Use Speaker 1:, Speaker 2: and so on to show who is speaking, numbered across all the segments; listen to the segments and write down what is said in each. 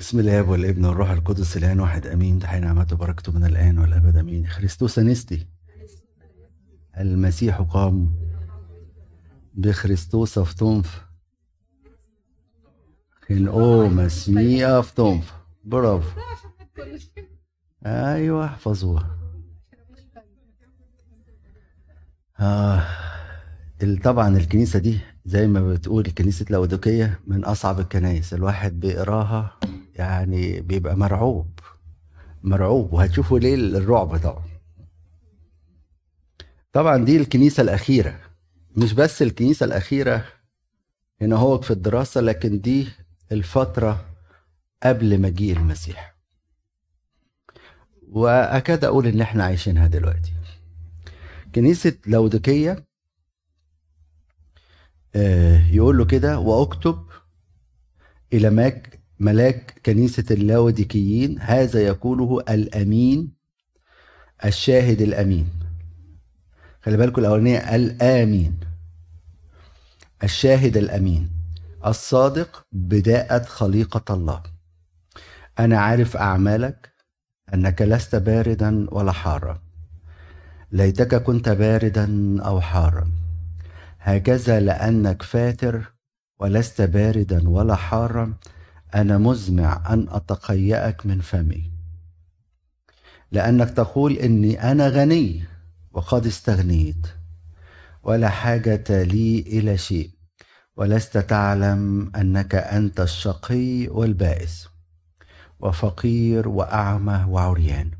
Speaker 1: بسم الله والابن والروح القدس الآن واحد آمين. تحيي نعمته وبركته من الآن والأبد آمين. خريستوس أنستي. المسيح قام بخريستوس افتونف خن أو مسمي افتونف برافو. أيوه احفظوها. آه طبعا الكنيسة دي زي ما بتقول كنيسه لاودوكيه من أصعب الكنايس الواحد بيقراها يعني بيبقى مرعوب مرعوب. وهتشوفوا ليه الرعب طبعا طبعا دي الكنيسة الأخيرة. مش بس الكنيسة الأخيرة هنا هو في الدراسة لكن دي الفترة قبل مجيء المسيح. وأكاد أقول إن إحنا عايشينها دلوقتي. كنيسة لودكيه آه، يقول له كده وأكتب إلى ماك ملاك كنيسة اللاوديكيين هذا يقوله الأمين الشاهد الأمين. خلي بالكم الأولانية الآمين الشاهد الأمين الصادق بداءة خليقة الله. أنا عارف أعمالك أنك لست باردا ولا حارا. ليتك كنت باردا أو حارا. هكذا لأنك فاتر ولست باردا ولا حارا. أنا مزمع أن أتقيأك من فمي. لأنك تقول إني أنا غني وقد استغنيت ولا حاجة لي إلى شيء ولست تعلم أنك أنت الشقي والبائس وفقير وأعمى وعريان.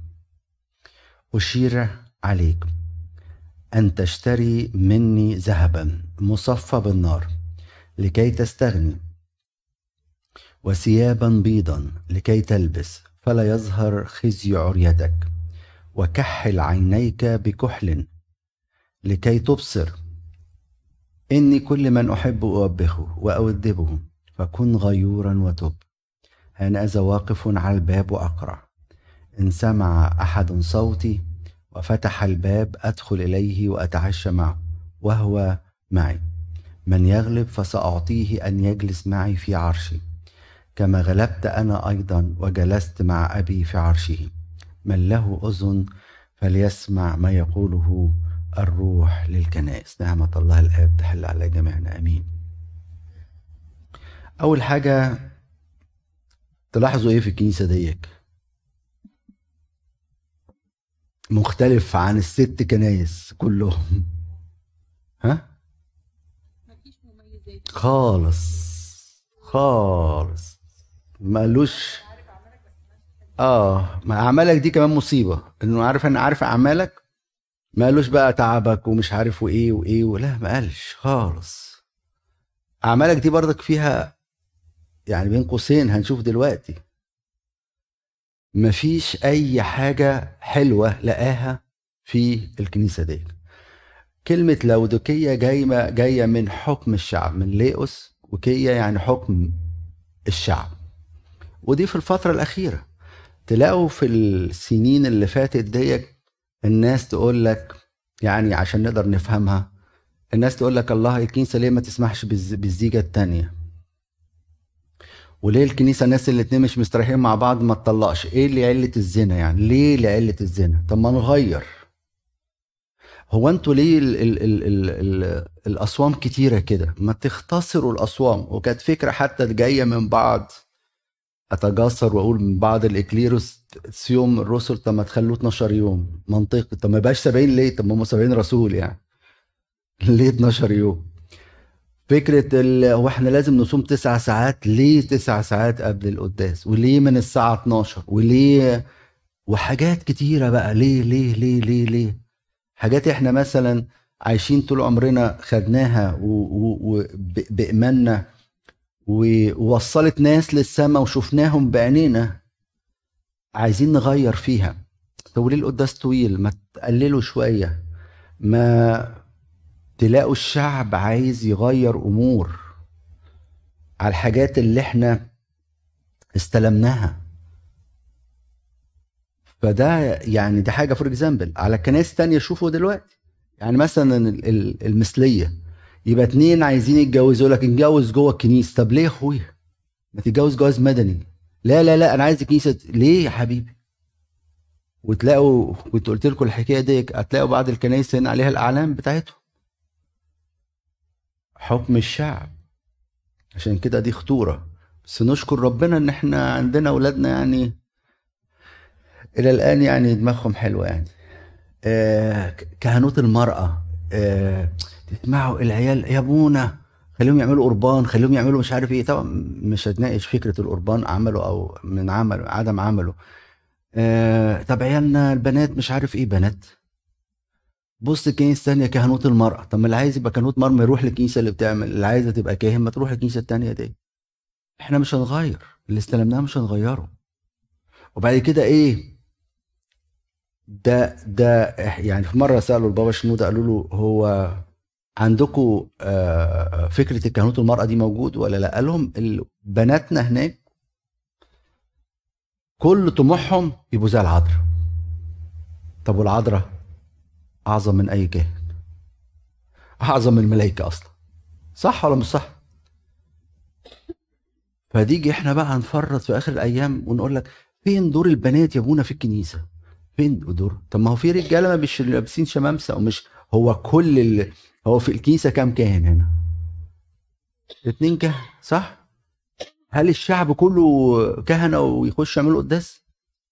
Speaker 1: أشير عليك. أن تشتري مني ذهبا مصفى بالنار لكي تستغني. وثيابا بيضا لكي تلبس فلا يظهر خزي عريتك. وكحل عينيك بكحل لكي تبصر. إني كل من أحب أوبخه وأؤدبه فكن غيورا وتب. هنذا واقف على الباب وأقرع إن سمع أحد صوتي وفتح الباب أدخل إليه وأتعشى معه وهو معي. من يغلب فسأعطيه أن يجلس معي في عرشي. كما غلبت أنا أيضا وجلست مع أبي في عرشه. من له أذن فليسمع ما يقوله الروح للكنائس. نعمة الله الآب تحل على جميعنا. أمين. أول حاجة تلاحظوا إيه في الكنيسة ديك؟ مختلف عن الست كنايس كلهم. ها؟ خالص. خالص. ما قالوش. آه ما أعمالك دي كمان مصيبة. إنه عارف أنا عارف أعمالك؟ ما قالوش بقى تعبك ومش عارف وإيه وإيه ولا ما قالش خالص. أعمالك دي برضك فيها يعني بين قوسين هنشوف دلوقتي. مفيش أي حاجة حلوة لقاها في الكنيسة دي. كلمة لودوكية جاية جاية من حكم الشعب من ليئوس وكية يعني حكم الشعب. ودي في الفترة الأخيرة. تلاقوا في السنين اللي فاتت ديت الناس تقول لك يعني عشان نقدر نفهمها الناس تقول لك الله الكنيسة ليه ما تسمحش بالزيجة التانية؟ وليه الكنيسة الناس الاتنين مش مستريحين مع بعض ما تطلقش؟ إيه اللي عله الزنا يعني؟ ليه لعله الزنا؟ طب ما نغير. هو أنتوا ليه ال ال ال ال ال الأصوام كتيرة كده؟ ما تختصروا الأصوام. وكانت فكرة حتى جاية من بعض. أتجسر وأقول من بعض الإكليروس صيام الرسل طب ما تخلوه 12 يوم؟ منطقي. طب ما يبقاش 70 ليه؟ طب ما هم 70 رسول يعني. ليه 12 يوم؟ فكرة هو إحنا لازم نصوم تسع ساعات؟ ليه تسع ساعات قبل القداس؟ وليه من الساعة 12 وليه؟ وحاجات كتيرة بقى. ليه؟ ليه؟ ليه؟ ليه؟ ليه؟ حاجات إحنا مثلا عايشين طول عمرنا خدناها وبإيماننا ووصلت ناس للسماء وشفناهم بعينينا عايزين نغير فيها. طب ليه القداس طويل ما تقللوا شوية. ما تلاقوا الشعب عايز يغير أمور على الحاجات اللي إحنا استلمناها. فده يعني دي حاجة for example على كنايس تانية شوفوا دلوقتي. يعني مثلا المثلية. يبقى اتنين عايزين يتجوزوا لك نتجوز جوه الكنيسة. طب ليه يا أخويا؟ ما تتجوز جواز مدني. لا لا لا أنا عايز كنيسه ليه يا حبيبي؟ وتلاقوا كنت قلت لكم الحكاية دي هتلاقوا بعض الكنائس هنا عليها الأعلام بتاعتهم. حكم الشعب. عشان كده دي خطورة. بس نشكر ربنا إن إحنا عندنا أولادنا يعني إلى الآن يعني دماغهم حلوة يعني. آه كهنوت المرأة. آه تسمعوا العيال يا ابونا خليهم يعملوا قربان خليهم يعملوا مش عارف إيه. طبعا مش هتناقش فكرة القربان عمله أو من عمل عدم عمله. آه طب عيالنا البنات مش عارف إيه بنات. بص الكنيسة الثانية كهنوت المرأة. طب ما اللي عايز يبقى كهنوت مرأة ما يروح للكنيسه اللي بتعمل اللي عايزة تبقى كاهن ما تروح الكنيسة الثانية دي إحنا مش هنغير اللي استلمناه مش هنغيره. وبعد كده إيه؟ ده ده يعني في مرة سألوا البابا شنودة قالوا له هو عندكم آه، فكرة الكهنوت المراه دي موجود ولا لا؟ قال لهم بناتنا هناك كل طموحهم يبقوا زي العذراء. طب والعذراء؟ أعظم من أي كاهن. أعظم من الملائكة أصلا. صح ولا مش صح؟ فتيجي إحنا بقى هنفرط في آخر الأيام ونقول لك فين دور البنات يا أبونا في الكنيسة؟ فين دور؟ طب ما هو في رجالة ما مش لابسين شمامسة ومش هو كل ال... هو في الكنيسه كام كاهن هنا؟ اتنين كهنه صح؟ هل الشعب كله كهنة ويخش يعملوا قداس؟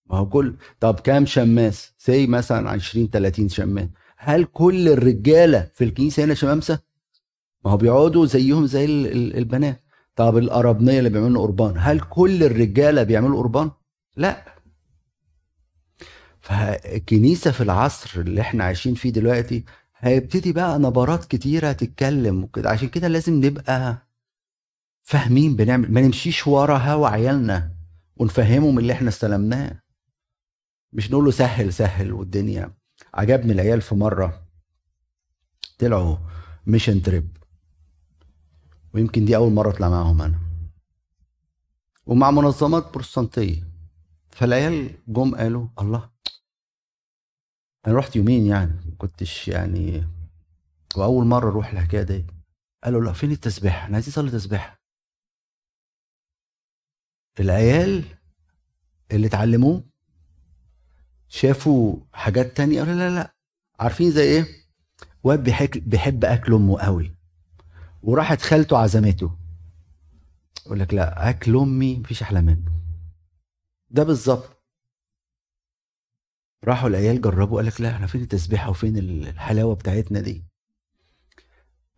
Speaker 1: ما هو كل طب كام شماس؟ سي مثلا 20 30 شماس. هل كل الرجالة في الكنيسه هنا شمامسة؟ ما هو بيقعدوا زيهم زي البنات. طب القربنيه اللي بيعملوا قربان هل كل الرجالة بيعملوا قربان؟ لا. فالكنيسه في العصر اللي إحنا عايشين فيه دلوقتي هيبتدي بقى نبرات كتيرة تتكلم وكده. عشان كده لازم نبقى فاهمين بنعمل ما نمشيش ورا هوا عيالنا ونفهمهم اللي إحنا استلمناه. مش نقول له سهل سهل والدنيا. عجبني العيال في مرة طلعوا mission trip ويمكن دي أول مرة أطلع معاهم أنا. ومع منظمات بروتستانتيه فالعيال جم قالوا الله أنا رحت يومين يعني ما كنتش يعني وأول مرة أروح الحكاية دي. قالوا لا فين التسبيح أنا عايز اصلي تسبيح العيال اللي اتعلموه شافوا حاجات تانية قالوا لا لا عارفين زي إيه؟ واد بيحب أكل أمه قوي. وراحت خالته عزمته. يقول لك لا أكل أمي مفيش أحلى منه. ده بالظبط. راحوا العيال جربوا قال لك لا إحنا فين التسبيحة وفين الحلاوة بتاعتنا دي؟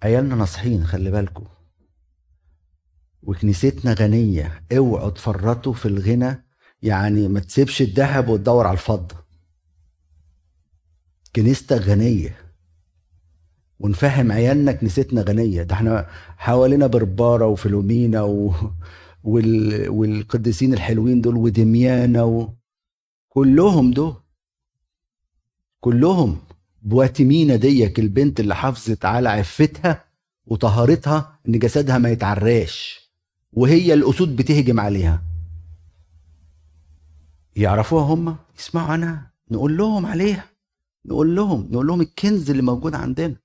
Speaker 1: عيالنا ناصحين خلي بالكم وكنيستنا غنية اوعوا تفرطوا في الغنى يعني ما تسيبش الذهب وتدور على الفضة. كنيستك غنية. ونفهم عيالنا كنيستنا غنية. ده إحنا حوالينا بربارة وفلومينا و... وال... والقديسين الحلوين دول ودميانة و... كلهم دول. كلهم بواتمينا ديك البنت اللي حافظت على عفتها وطهارتها إن جسدها ما يتعراش وهي الأسود بتهجم عليها. يعرفوها هم؟ يسمعوا عنها نقول لهم عليها. نقول لهم نقول لهم الكنز اللي موجود عندنا.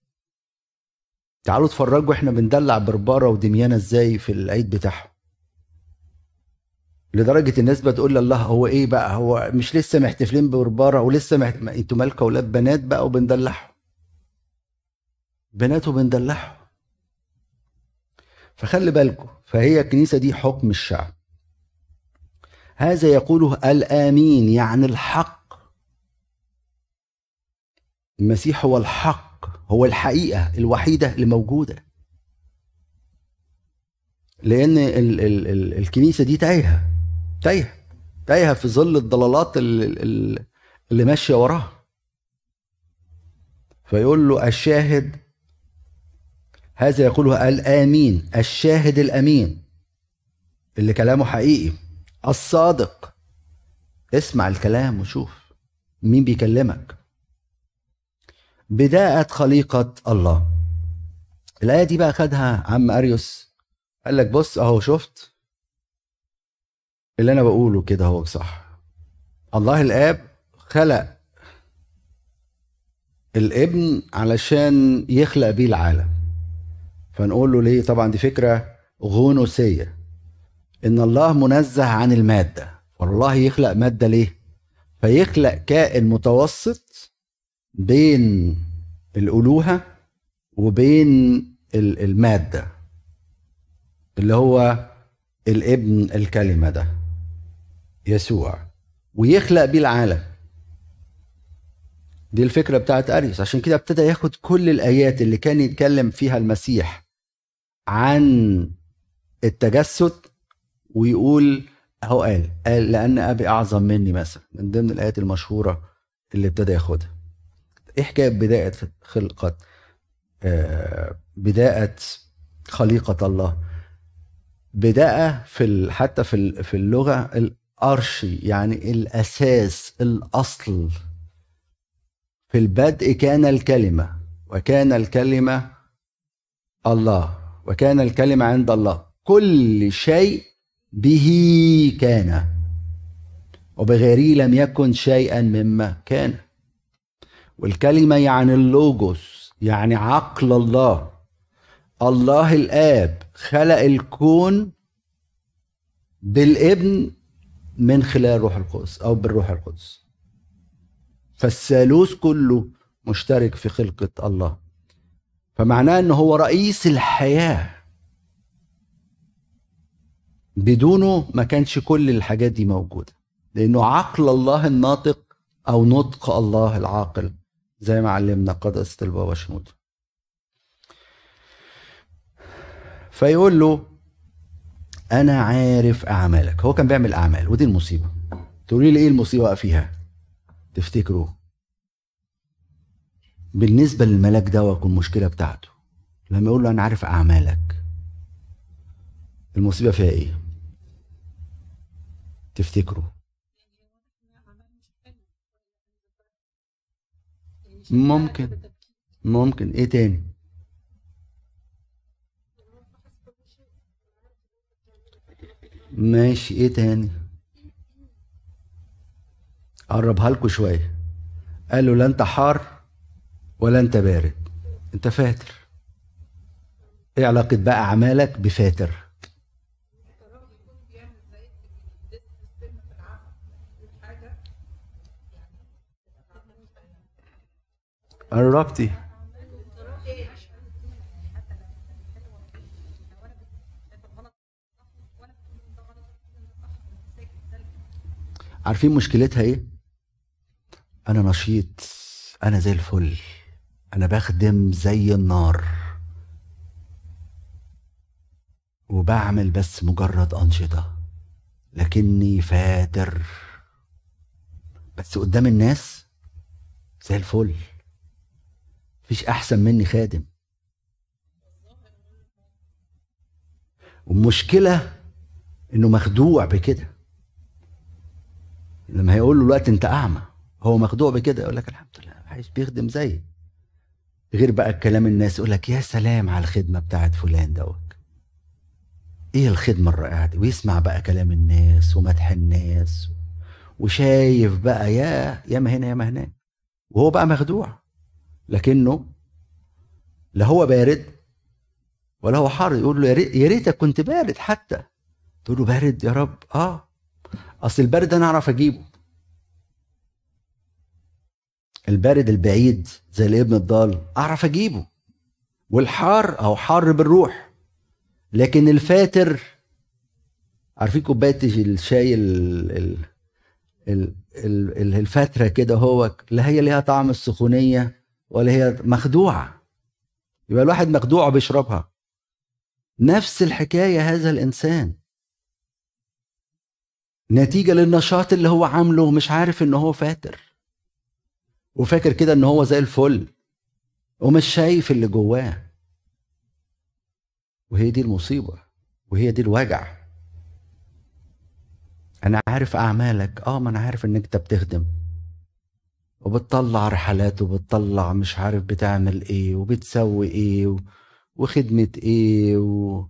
Speaker 1: تعالوا اتفرجوا إحنا بندلع بربارة ودميانة إزاي في العيد بتاعهم. لدرجة الناس بتقول الله هو إيه بقى؟ هو مش لسه محتفلين ببرباره ولسه محت... أنتوا مالكم أولاد بنات بقى وبندلعهم. بنات وبندلعهم. فخلي بالكم فهي الكنيسة دي حكم الشعب. هذا يقوله الآمين يعني الحق. المسيح هو الحق هو الحقيقة الوحيدة اللي موجودة. لأن ال ال ال الكنيسة دي تايهة. تايهه تايهة في ظل الضلالات اللي, اللي ماشية وراها. فيقول له الشاهد هذا يقوله الآمين الشاهد الأمين اللي كلامه حقيقي الصادق. اسمع الكلام وشوف مين بيكلمك. بداءة خليقة الله. الآية دي بقى خدها عم أريوس. قال لك بص أهو شفت اللي أنا بقوله كده هو صح. الله الآب خلق الابن علشان يخلق بيه العالم. فنقول له ليه؟ طبعا دي فكرة غنوسيه إن الله منزه عن المادة. والله يخلق مادة ليه؟ فيخلق كائن متوسط بين الألوهة وبين المادة اللي هو الابن الكلمة ده. يسوع. ويخلق بيه العالم. دي الفكرة بتاعت أريوس. عشان كده ابتدى ياخد كل الآيات اللي كان يتكلم فيها المسيح عن التجسد ويقول أهو قال قال لأن أبي أعظم مني مثلا. من ضمن الآيات المشهورة اللي ابتدى ياخدها. إيه حكاية بداية خلقة؟ آه بداية خليقة الله. بداية في حتى في اللغة الأرشي يعني الأساس الأصل. في البدء كان الكلمة وكان الكلمة الله وكان الكلمة عند الله. كل شيء به كان وبغيره لم يكن شيئا مما كان. والكلمة يعني اللوجوس يعني عقل الله. الله الآب خلق الكون بالابن من خلال روح القدس أو بالروح القدس. فالثالوث كله مشترك في خلقة الله. فمعناه أنه هو رئيس الحياة. بدونه ما كانش كل الحاجات دي موجودة. لأنه عقل الله الناطق أو نطق الله العاقل زي ما علمنا قداسه البابا شنود فيقول له أنا عارف أعمالك. هو كان بيعمل أعمال ودي المصيبة. تقولي لي إيه المصيبة فيها؟ تفتكروا. بالنسبة للملاك ده المشكلة بتاعته. لما يقول له أنا عارف أعمالك المصيبة فيها إيه؟ تفتكروا. ممكن. ممكن. إيه تاني؟ ماشي. إيه تاني؟ قربها لكم شوية. قال له لا انت حار ولا انت بارد. انت فاتر. إيه علاقة بقى اعمالك بفاتر؟ قربتي. عارفين مشكلتها إيه؟ أنا نشيط أنا زي الفل أنا بخدم زي النار. وبعمل بس مجرد أنشطة لكني فاتر. بس قدام الناس زي الفل. مفيش أحسن مني خادم. والمشكلة إنه مخدوع بكده. لما هيقول له الوقت انت اعمى هو مخدوع بكده يقول لك الحمد لله عايش بيخدم زيي غير بقى الكلام الناس يقول لك يا سلام على الخدمة بتاعت فلان دوت. إيه الخدمة الرائعة دي؟ ويسمع بقى كلام الناس ومدح الناس وشايف بقى يا يا ما هنا يا ما هناك. وهو بقى مخدوع. لكنه لا هو بارد ولا هو حار يقول له يا ريتك كنت بارد حتى. تقول له بارد يا رب؟ آه. أصل البارد أنا أعرف أجيبه. البارد البعيد زي الابن الضال أعرف أجيبه. والحار أو حار بالروح. لكن الفاتر عارفين كوباية الشاي ال ال الفترة كده هو لا هي ليها طعم السخونية ولا هي مخدوعة. يبقى الواحد مخدوع بيشربها نفس الحكاية هذا الإنسان. نتيجة للنشاط اللي هو عامله مش عارف إن هو فاتر. وفاكر كده إن هو زي الفل ومش شايف اللي جواه. وهي دي المصيبة وهي دي الوجع. أنا عارف أعمالك آه ما أنا عارف إنك أنت بتخدم. وبتطلع رحلات وبتطلع مش عارف بتعمل إيه وبتسوي إيه وخدمة إيه و...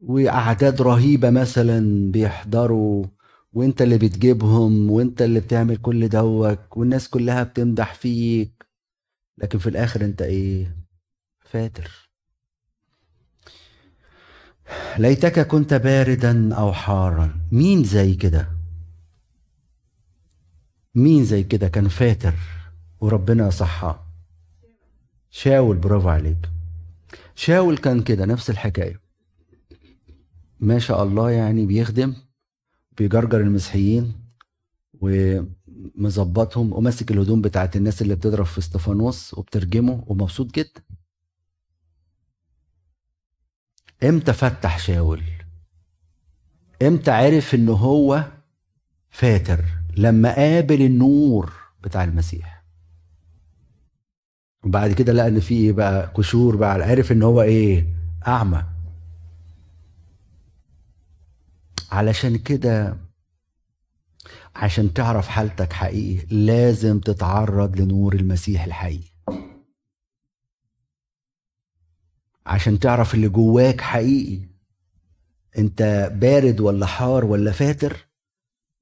Speaker 1: وأعداد رهيبة مثلا بيحضروا. وانت اللي بتجيبهم وانت اللي بتعمل كل دوك والناس كلها بتمدح فيك. لكن في الآخر انت إيه؟ فاتر. ليتك كنت باردا أو حارا. مين زي كده؟ مين زي كده كان فاتر؟ وربنا صحاه شاول برافو عليك. شاول كان كده نفس الحكاية. ما شاء الله يعني بيخدم. بيجرجر المسيحيين ومظبطهم وماسك الهدوم بتاعت الناس اللي بتضرب في استفانوس وبترجمه ومبسوط جدا. إمتى فتح شاول؟ إمتى عرف إن هو فاتر؟ لما قابل النور بتاع المسيح. وبعد كده لقى إن في بقى؟ كشور بقى عرف إن هو إيه؟ أعمى. علشان كده عشان تعرف حالتك حقيقي لازم تتعرض لنور المسيح الحقيقي. عشان تعرف اللي جواك حقيقي انت بارد ولا حار ولا فاتر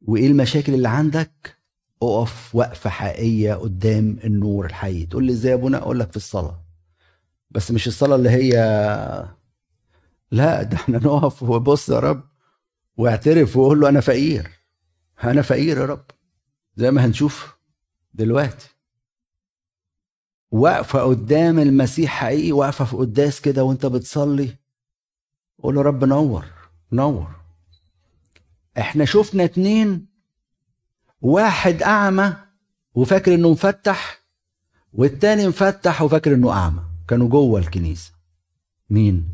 Speaker 1: وايه المشاكل اللي عندك؟ اقف وقفة حقيقية قدام النور الحقيقي. تقول لي إزاي يا ابونا أقول لك في الصلاة. بس مش الصلاة اللي هي لا ده إحنا نقف وبص يا رب. واعترف وقول له أنا فقير. أنا فقير يا رب. زي ما هنشوف دلوقتي. واقفة قدام المسيح حقيقي واقفة في قداس كده وأنت بتصلي. قول له رب نور نور. إحنا شفنا اتنين واحد أعمى وفاكر إنه مفتح والتاني مفتح وفاكر إنه أعمى. كانوا جوه الكنيسة. مين؟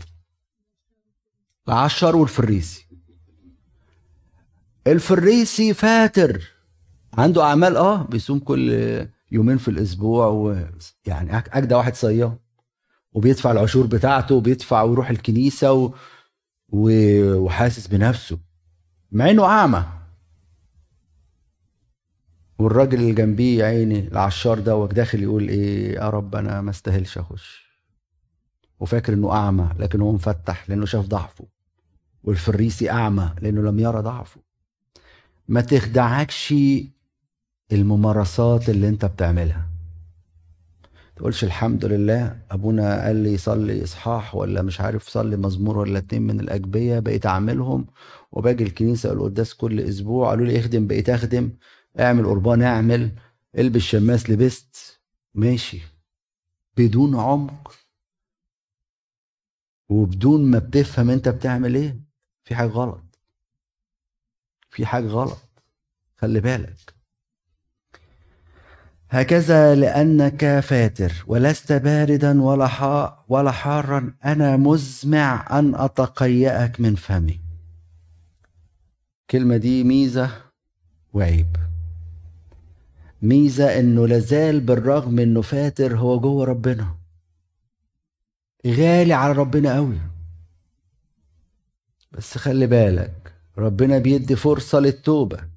Speaker 1: العشر والفريسي. الفريسي فاتر. عنده أعمال آه بيصوم كل يومين في الأسبوع ويعني اجدى واحد صيام وبيدفع العشور بتاعته وبيدفع ويروح الكنيسة و... و... وحاسس بنفسه. مع إنه أعمى. والراجل اللي جنبيه يا عيني العشار دوت داخل يقول إيه يا رب أنا ما استاهلش أخش. وفاكر إنه أعمى لكن هو مفتح لأنه شاف ضعفه. والفريسي أعمى لأنه لم يرى ضعفه. ما تخدعكش الممارسات اللي انت بتعملها. تقولش الحمد لله ابونا قال لي صلي اصحاح ولا مش عارف صلي مزمور ولا اتنين من الاجبية بقيت اعملهم. وباجي الكنيسة القداس كل أسبوع قالوا لي اخدم بقيت اخدم. اعمل قربان اعمل. البس شماس لبست. ماشي. بدون عمق. وبدون ما بتفهم انت بتعمل إيه في حاجة غلط. في حاجة غلط. خلي بالك. هكذا لأنك فاتر ولست باردا ولا حا ولا حارا. أنا مزمع أن أتقيأك من فمي. الكلمة دي ميزة وعيب. ميزة إنه لازال بالرغم إنه فاتر هو جوه ربنا. غالي على ربنا قوي. بس خلي بالك ربنا بيدي فرصة للتوبة.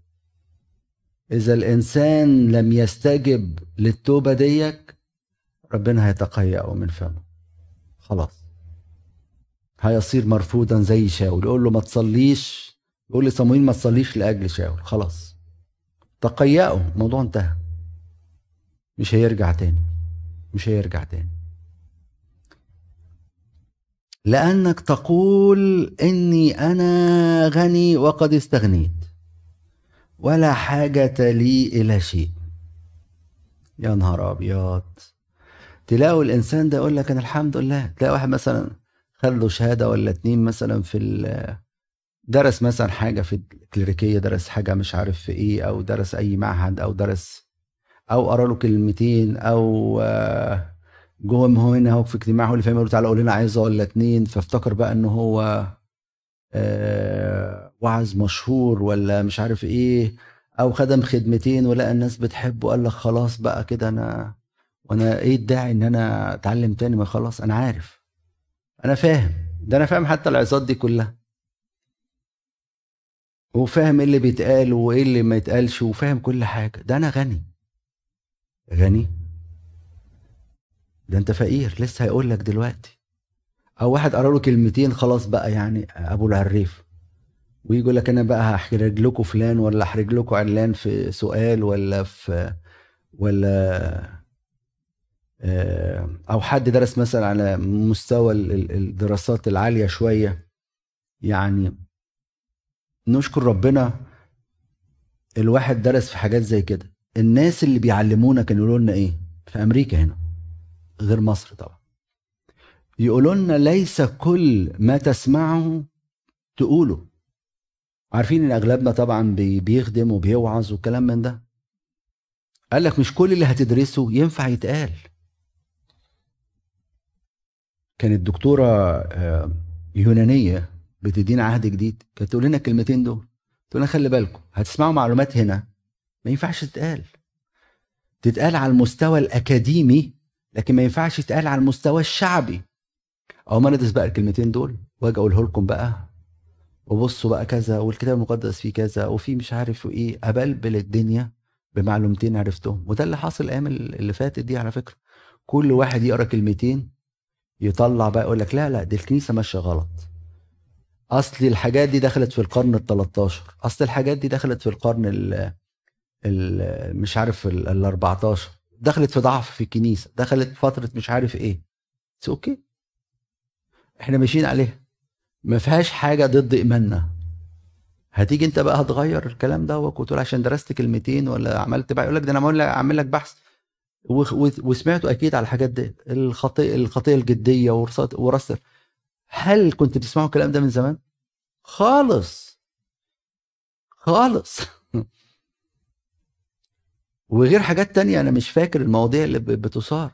Speaker 1: إذا الإنسان لم يستجب للتوبة ديك ربنا هيتقيأه من فمه. خلاص. هيصير مرفوضا زي شاول. يقول له ما تصليش. يقول لصمويل ما تصليش لأجل شاول. خلاص. تقيأه. الموضوع انتهى. مش هيرجع تاني. مش هيرجع تاني. لأنك تقول إني أنا غني وقد استغنيت. ولا حاجة لي إلى شيء. يا نهار أبيض. تلاقوا الإنسان ده يقول لك أنا الحمد لله. تلاقي واحد مثلا خد له شهادة ولا اتنين مثلا في درس مثلا حاجة في الكليريكية درس حاجة مش عارف في إيه أو درس أي معهد أو درس أو قرأ له كلمتين أو جوه ما هو هنا في اجتماع هو اللي فاهم تعالى قول لنا عايزه ولا اتنين فافتكر بقى إن هو آه وعظ مشهور ولا مش عارف إيه أو خدم خدمتين ولقى الناس بتحبه قال لك خلاص بقى كده أنا وأنا إيه الداعي إن أنا أتعلم تاني؟ ما خلاص أنا عارف. أنا فاهم. ده أنا فاهم حتى العظات دي كلها. وفاهم إيه اللي بيتقال وإيه اللي ما يتقالش وفاهم كل حاجة. ده أنا غني. غني؟ ده انت فقير لسه هيقول لك دلوقتي. أو واحد قرأ له كلمتين خلاص بقى يعني أبو العريف. ويجي لك أنا بقى هحرج لكم فلان ولا احرج لكم علان في سؤال ولا في ولا آه، أو حد درس مثلا على مستوى الدراسات العالية شوية. يعني نشكر ربنا الواحد درس في حاجات زي كده. الناس اللي بيعلمونا كانوا يقولوا لنا إيه؟ في أمريكا هنا. غير مصر طبعا. يقولوا لنا ليس كل ما تسمعه تقوله. عارفين إن أغلبنا طبعا بيخدم وبيوعظ وكلام من ده. قال لك مش كل اللي هتدرسه ينفع يتقال. كانت دكتورة آه، يونانية بتدينا عهد جديد كانت تقول لنا الكلمتين دول. تقول لنا خلي بالكم هتسمعوا معلومات هنا ما ينفعش تتقال. تتقال على المستوى الأكاديمي لكن ما ينفعش تتقال على المستوى الشعبي. ما ندرس بقى الكلمتين دول وأجي اقوله لكم بقى وبصوا بقى كذا والكتاب المقدس فيه كذا وفي مش عارف إيه أبلبل الدنيا بمعلومتين عرفتهم. وده اللي حاصل الأيام اللي فاتت دي على فكرة. كل واحد يقرأ كلمتين يطلع بقى يقول لك لا لا دي الكنيسة ماشية غلط. أصل الحاجات دي دخلت في القرن ال 13 أصل الحاجات دي دخلت في القرن ال ال مش عارف ال 14 دخلت في ضعف في الكنيسة دخلت فترة مش عارف إيه. it's okay إحنا ماشيين عليها. ما فيهاش حاجة ضد إيماننا. هتيجي أنت بقى هتغير الكلام ده وتقول عشان درست كلمتين ولا عملت بقى يقول لك ده أنا اعمل لك بحث. وسمعتوا أكيد على الحاجات دي الخطيه الخطيه الجدية ورثه هل كنت بتسمعوا الكلام ده من زمان؟ خالص. خالص. وغير حاجات تانية أنا مش فاكر المواضيع اللي بتثار.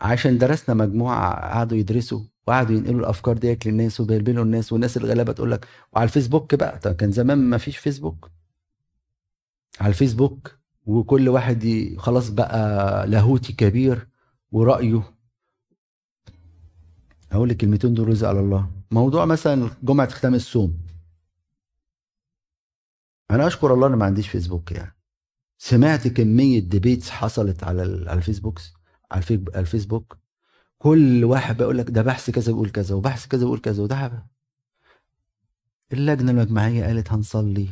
Speaker 1: عشان درسنا مجموعة قعدوا يدرسوا وقعدوا ينقلوا الأفكار ديت للناس وبيربلوا الناس والناس الغلابة تقول لك وعلى الفيسبوك بقى. طب كان زمان ما فيش فيسبوك. على الفيسبوك وكل واحد خلاص بقى لاهوتي كبير ورأيه. أقول لك كلمتين دول رزق على الله. موضوع مثلا جمعة ختام الصوم. أنا أشكر الله ان ما عنديش فيسبوك يعني. سمعت كمية debates حصلت على على الفيسبوك على الفيسبوك. كل واحد بيقول لك ده بحث كذا بيقول كذا وبحث كذا بيقول كذا وده اللجنة المجمعية قالت هنصلي.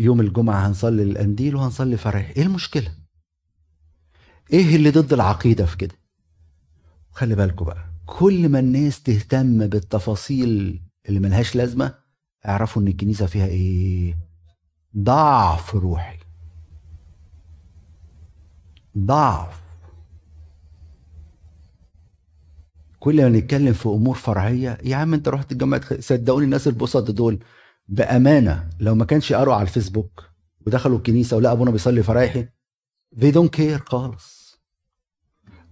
Speaker 1: يوم الجمعة هنصلي القنديل وهنصلي فرح إيه المشكلة؟ إيه اللي ضد العقيدة في كده؟ خلي بالكم بقى كل ما الناس تهتم بالتفاصيل اللي ملهاش لازمة اعرفوا إن الكنيسة فيها إيه؟ ضعف روحي. ضعف. كل ما نتكلم في أمور فرعية يا عم أنت رحت الجامعة صدقوني الناس البسط دول بأمانة لو ما كانش قروا على الفيسبوك ودخلوا الكنيسة ولقى أبونا بيصلي فرايحي they don't care خالص.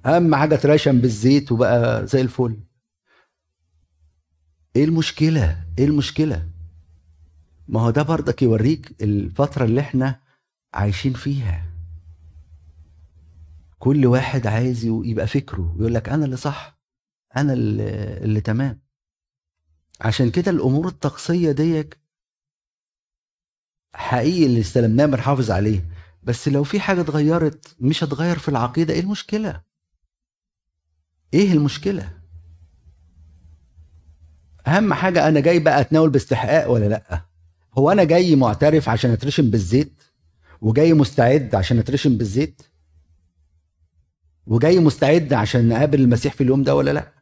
Speaker 1: أهم حاجة اترشم بالزيت وبقى زي الفل. إيه المشكلة؟ إيه المشكلة؟ ما هو ده برضك يوريك الفترة اللي إحنا عايشين فيها. كل واحد عايز يبقى فكره يقول لك أنا اللي صح أنا اللي, اللي تمام. عشان كده الأمور الطقسية ديك حقيقي اللي استلمناه بنحافظ عليه. بس لو في حاجة اتغيرت مش هتغير في العقيدة إيه المشكلة؟ إيه المشكلة؟ أهم حاجة أنا جاي بقى أتناول باستحقاق ولا لأ؟ هو أنا جاي معترف عشان أترشم بالزيت؟ وجاي مستعد عشان أترشم بالزيت؟ وجاي مستعد عشان نقابل المسيح في اليوم ده ولا لا؟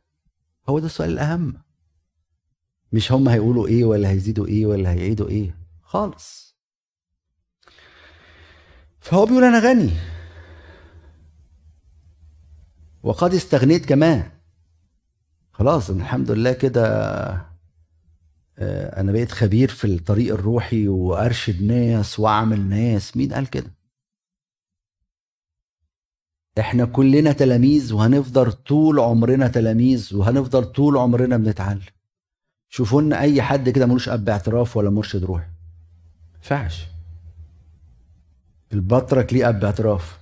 Speaker 1: هو ده السؤال الأهم. مش هم هيقولوا إيه ولا هيزيدوا إيه ولا هيعيدوا إيه. خالص. فهو بيقول أنا غني. وقد استغنيت كمان. خلاص الحمد لله كده آه، أنا بقيت خبير في الطريق الروحي وأرشد ناس وأعمل ناس. مين قال كده؟ إحنا كلنا تلاميذ وهنفضل طول عمرنا تلاميذ وهنفضل طول عمرنا بنتعلم. شوفوا لنا أي حد كده ملوش أب اعتراف ولا مرشد روحي. ينفعش البطرك ليه أب اعتراف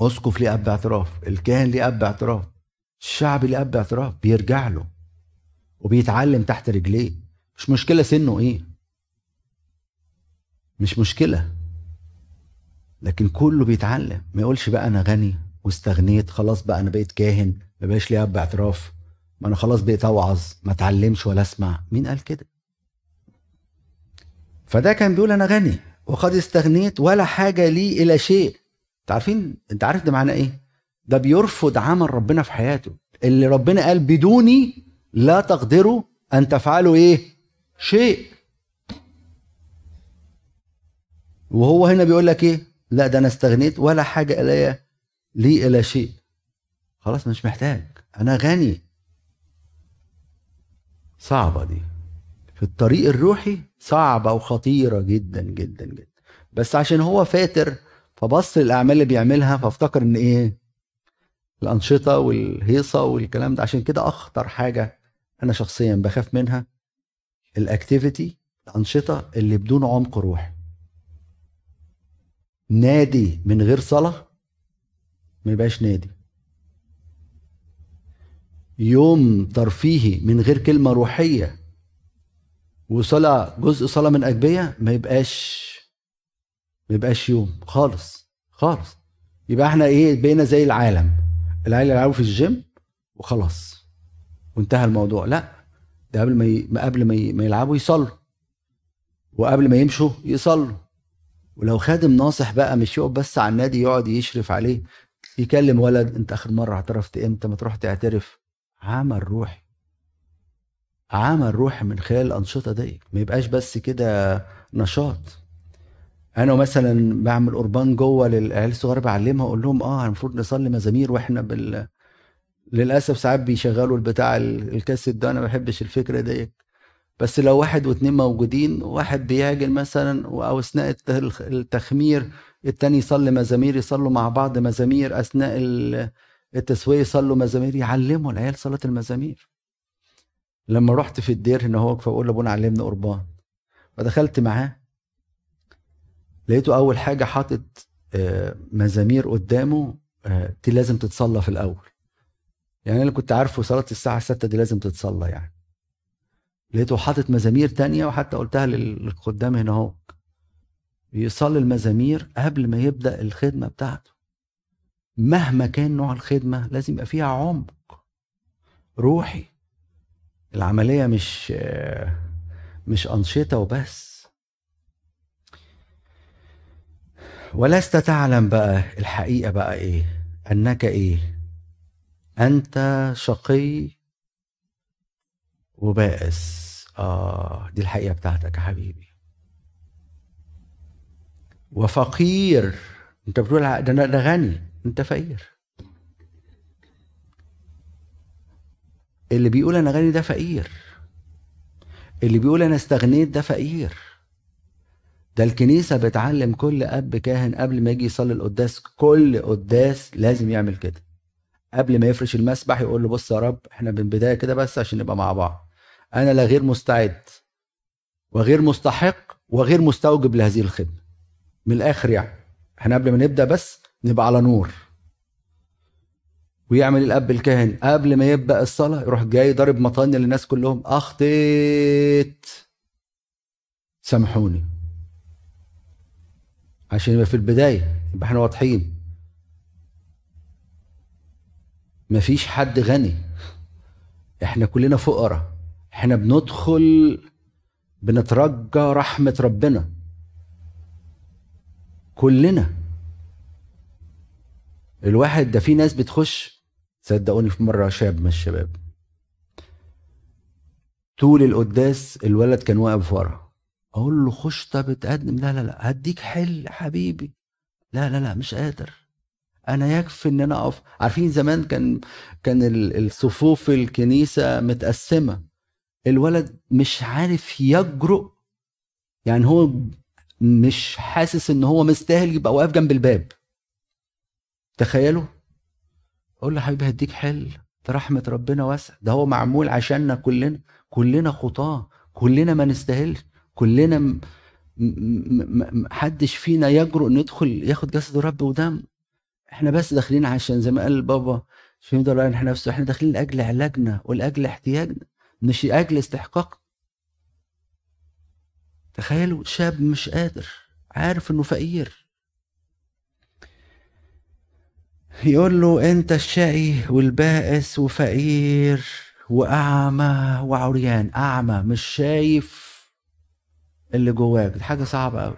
Speaker 1: اسقف ليه أب اعتراف الكاهن ليه أب اعتراف الشعب ليه أب اعتراف بيرجع له. وبيتعلم تحت رجليه. مش مشكلة سنه إيه؟ مش مشكلة. لكن كله بيتعلم. ما يقولش بقى أنا غني واستغنيت خلاص بقى أنا بقيت كاهن ما بقاش لي أب اعتراف ما أنا خلاص بقيت أوعظ ما أتعلمش ولا أسمع. مين قال كده؟ فده كان بيقول أنا غني وقد استغنيت ولا حاجة لي إلى شيء. أنت عارفين؟ أنت عارف ده معناه إيه؟ ده بيرفض عمل ربنا في حياته. اللي ربنا قال بدوني لا تقدروا أن تفعلوا إيه؟ شيء. وهو هنا بيقول لك إيه؟ لا ده أنا استغنيت ولا حاجة إلي لي إلى شيء. خلاص مش محتاج. أنا غني. صعبة دي. في الطريق الروحي صعبة وخطيرة جدا جدا جدا. بس عشان هو فاتر فبص الاعمال اللي بيعملها فأفتكر إن إيه؟ الأنشطة والهيصة والكلام ده. عشان كده أخطر حاجة أنا شخصيا بخاف منها الأكتيفيتي الأنشطة اللي بدون عمق روحي. نادي من غير صلاة؟ ما يبقاش نادي. يوم ترفيهي من غير كلمة روحية وصلاة جزء صلاة من أجبية ما يبقاش ما يبقاش يوم. خالص خالص. يبقى إحنا إيه بقينا زي العالم. العيال يلعبوا في الجيم وخلاص. وانتهى الموضوع. لا ده قبل ما ي... قبل ما, ي... ما يلعبوا يصلوا. وقبل ما يمشوا يصلوا. ولو خادم ناصح بقى مش يقف بس على النادي يقعد يشرف عليه يكلم ولد انت آخر مرة اعترفت إمتى؟ ما تروح تعترف. عمل روحي عمل روحي من خلال الأنشطة دي. ما يبقاش بس كده نشاط. أنا مثلا بعمل قربان جوه للعيال الصغيره بعلمها أقول لهم آه المفروض نصلي مزامير وإحنا بال للأسف ساعات بيشغلوا البتاع الكاسيت ده أنا ما بحبش الفكرة دي بس لو واحد واتنين موجودين واحد بيعجل مثلا أو أثناء التخمير التاني يصلي مزامير يصلوا مع بعض مزامير أثناء التسوية يصلوا مزامير يعلموا العيال صلاة المزامير. لما رحت في الدير هنا هو فاقول لابونا علمنا قربان. فدخلت معاه لقيته أول حاجة حاطط آه، مزامير قدامه آه، دي لازم تتصلى في الأول. يعني أنا كنت عارفه صلاة الساعة 6 دي لازم تتصلى يعني. لقيته حاطط مزامير تانية وحتى قلتها للخدام هنا اهو. يصلي المزامير قبل ما يبدأ الخدمة بتاعته. مهما كان نوع الخدمة لازم يبقى فيها عمق روحي. العملية مش مش أنشطة وبس. ولست تعلم بقى الحقيقة بقى إيه؟ أنك إيه؟ أنت شقي وبائس آه دي الحقيقة بتاعتك يا حبيبي. وفقير. أنت بتقول ده أنا غني. أنت فقير. اللي بيقول أنا غني ده فقير. اللي بيقول أنا استغنيت ده فقير. ده الكنيسة بتعلم كل أب كاهن قبل ما يجي يصلي القداس. كل قداس لازم يعمل كده. قبل ما يفرش المسبح يقول له بص يا رب إحنا من بداية كده بس عشان نبقى مع بعض. أنا لا غير مستعد وغير مستحق وغير مستوجب لهذه الخدمة. من الآخر يعني إحنا قبل ما نبدأ بس نبقى على نور. ويعمل الأب الكاهن قبل ما يبدأ الصلاة يروح جاي ضارب مطانية للناس كلهم. أخطيت. سامحوني. عشان يبقى في البداية يبقى إحنا واضحين. مفيش حد غني. إحنا كلنا فقراء. إحنا بندخل بنترجى رحمة ربنا. كلنا. الواحد ده في ناس بتخش صدقوني في مرة شاب من الشباب. طول القداس الولد كان واقف ورا. أقول له خش طب اتقدم. لا لا لا. هديك حل حبيبي. لا لا لا مش قادر. أنا يكفي إن أنا أقف. عارفين زمان كان كان الصفوف الكنيسة متقسمة. الولد مش عارف يجرؤ يعني هو مش حاسس إن هو مستاهل يبقى واقف جنب الباب. تخيلوا؟ أقول له حبيبي هديك حل ده رحمة ربنا واسع ده هو معمول عشاننا كلنا كلنا خطاة كلنا ما نستاهلش كلنا م... م... حدش فينا يجرؤ ندخل ياخد جسد الرب ودم. إحنا بس داخلين عشان زي ما قال بابا مش يقدر يريح نفسه إحنا داخلين لأجل علاجنا ولاجل احتياجنا. مش لأجل استحقاق. تخيلوا شاب مش قادر عارف إنه فقير. يقول له أنت الشقي والبائس وفقير وأعمى وعريان. أعمى مش شايف اللي جواك. دي حاجة صعبة قوي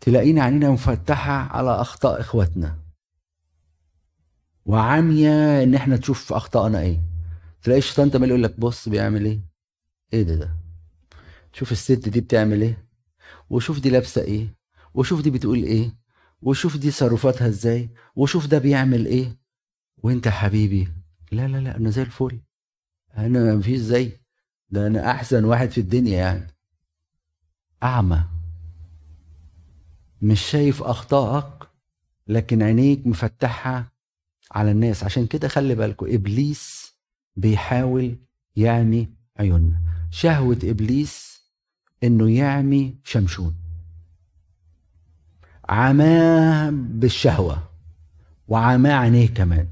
Speaker 1: تلاقينا عينينا مفتحة على أخطاء إخواتنا. وعاميه إن إحنا تشوف اخطائنا إيه. تلاقي الشيطان تمال يقول لك بص بيعمل إيه؟ إيه ده؟ ده شوف الست دي بتعمل إيه؟ وشوف دي لابسة إيه؟ وشوف دي بتقول إيه؟ وشوف دي تصرفاتها إزاي؟ وشوف ده بيعمل إيه؟ وأنت حبيبي لا لا لا أنا زي الفل. أنا مفيش زي. ده أنا أحسن واحد في الدنيا يعني. أعمى. مش شايف أخطائك لكن عينيك مفتحها على الناس. عشان كده خلي بالكم إبليس بيحاول يعمي عيوننا. شهوة إبليس إنه يعمي شمشون. عماه بالشهوة وعماه عينيه كمان.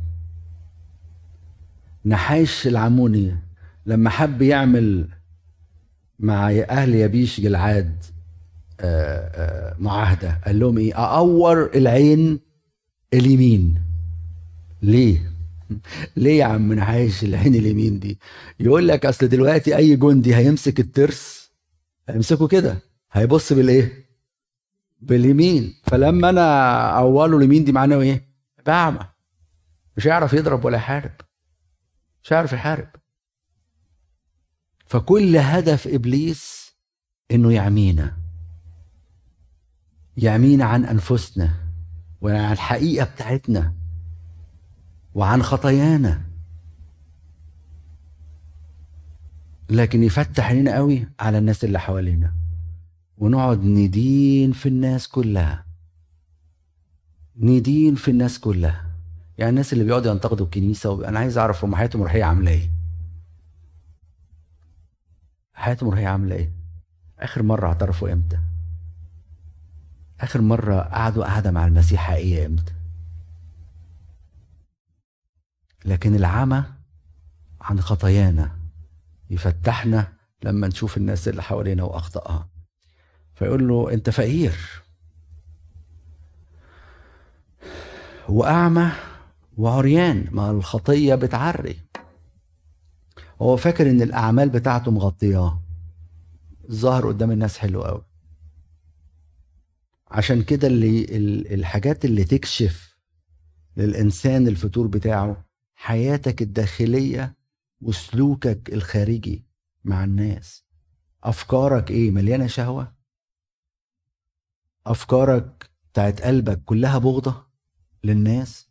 Speaker 1: نحاش العموني لما حب يعمل مع أهل يبيش جلعاد آه، آه، معاهدة قال لهم إيه؟ أقور العين اليمين. ليه؟ ليه يا عم نحاش العين اليمين دي؟ يقول لك أصل دلوقتي أي جندي هيمسك الترس هيمسكه كده هيبص بالإيه؟ باليمين. فلما أنا أوله اليمين دي معناه إيه؟ بعمى. مش هيعرف يضرب ولا يحارب. مش هيعرف يحارب. فكل هدف إبليس إنه يعمينا. يعمينا عن أنفسنا وعن الحقيقة بتاعتنا. وعن خطايانا. لكن يفتح عينينا قوي على الناس اللي حوالينا. ونقعد ندين في الناس كلها. ندين في الناس كلها. يعني الناس اللي بيقعدوا ينتقدوا الكنيسة أنا عايز أعرف هم حياتهم الروحيه عاملة إيه. حياتهم الروحيه عاملة إيه. آخر مرة اعترفوا إمتى؟ آخر مرة قعدوا قعدة مع المسيح حقيقية إمتى؟ لكن العمى عن خطايانا يفتحنا لما نشوف الناس اللي حوالينا واخطائها فيقول له أنت فقير. وأعمى وعريان ما الخطية بتعري. هو فاكر إن الأعمال بتاعته مغطياه ظاهر قدام الناس حلو قوي عشان كده اللي الحاجات اللي تكشف للإنسان الفتور بتاعه حياتك الداخلية وسلوكك الخارجي مع الناس. أفكارك إيه؟ مليانة شهوة؟ أفكارك بتاعت قلبك كلها بغضة للناس؟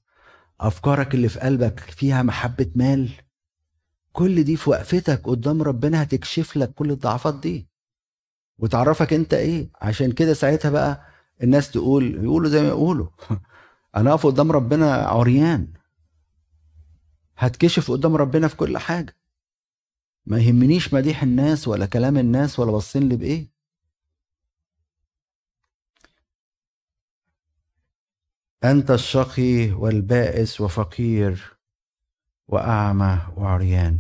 Speaker 1: أفكارك اللي في قلبك فيها محبة مال؟ كل دي في وقفتك قدام ربنا هتكشف لك كل الضعفات دي. وتعرفك أنت إيه؟ عشان كده ساعتها بقى الناس تقول يقولوا زي ما يقولوا أنا أقف قدام ربنا عريان. هتكشف قدام ربنا في كل حاجة. ما يهمنيش مديح الناس ولا كلام الناس ولا باصين لي بإيه. أنت الشقي والبائس وفقير وأعمى وعريان.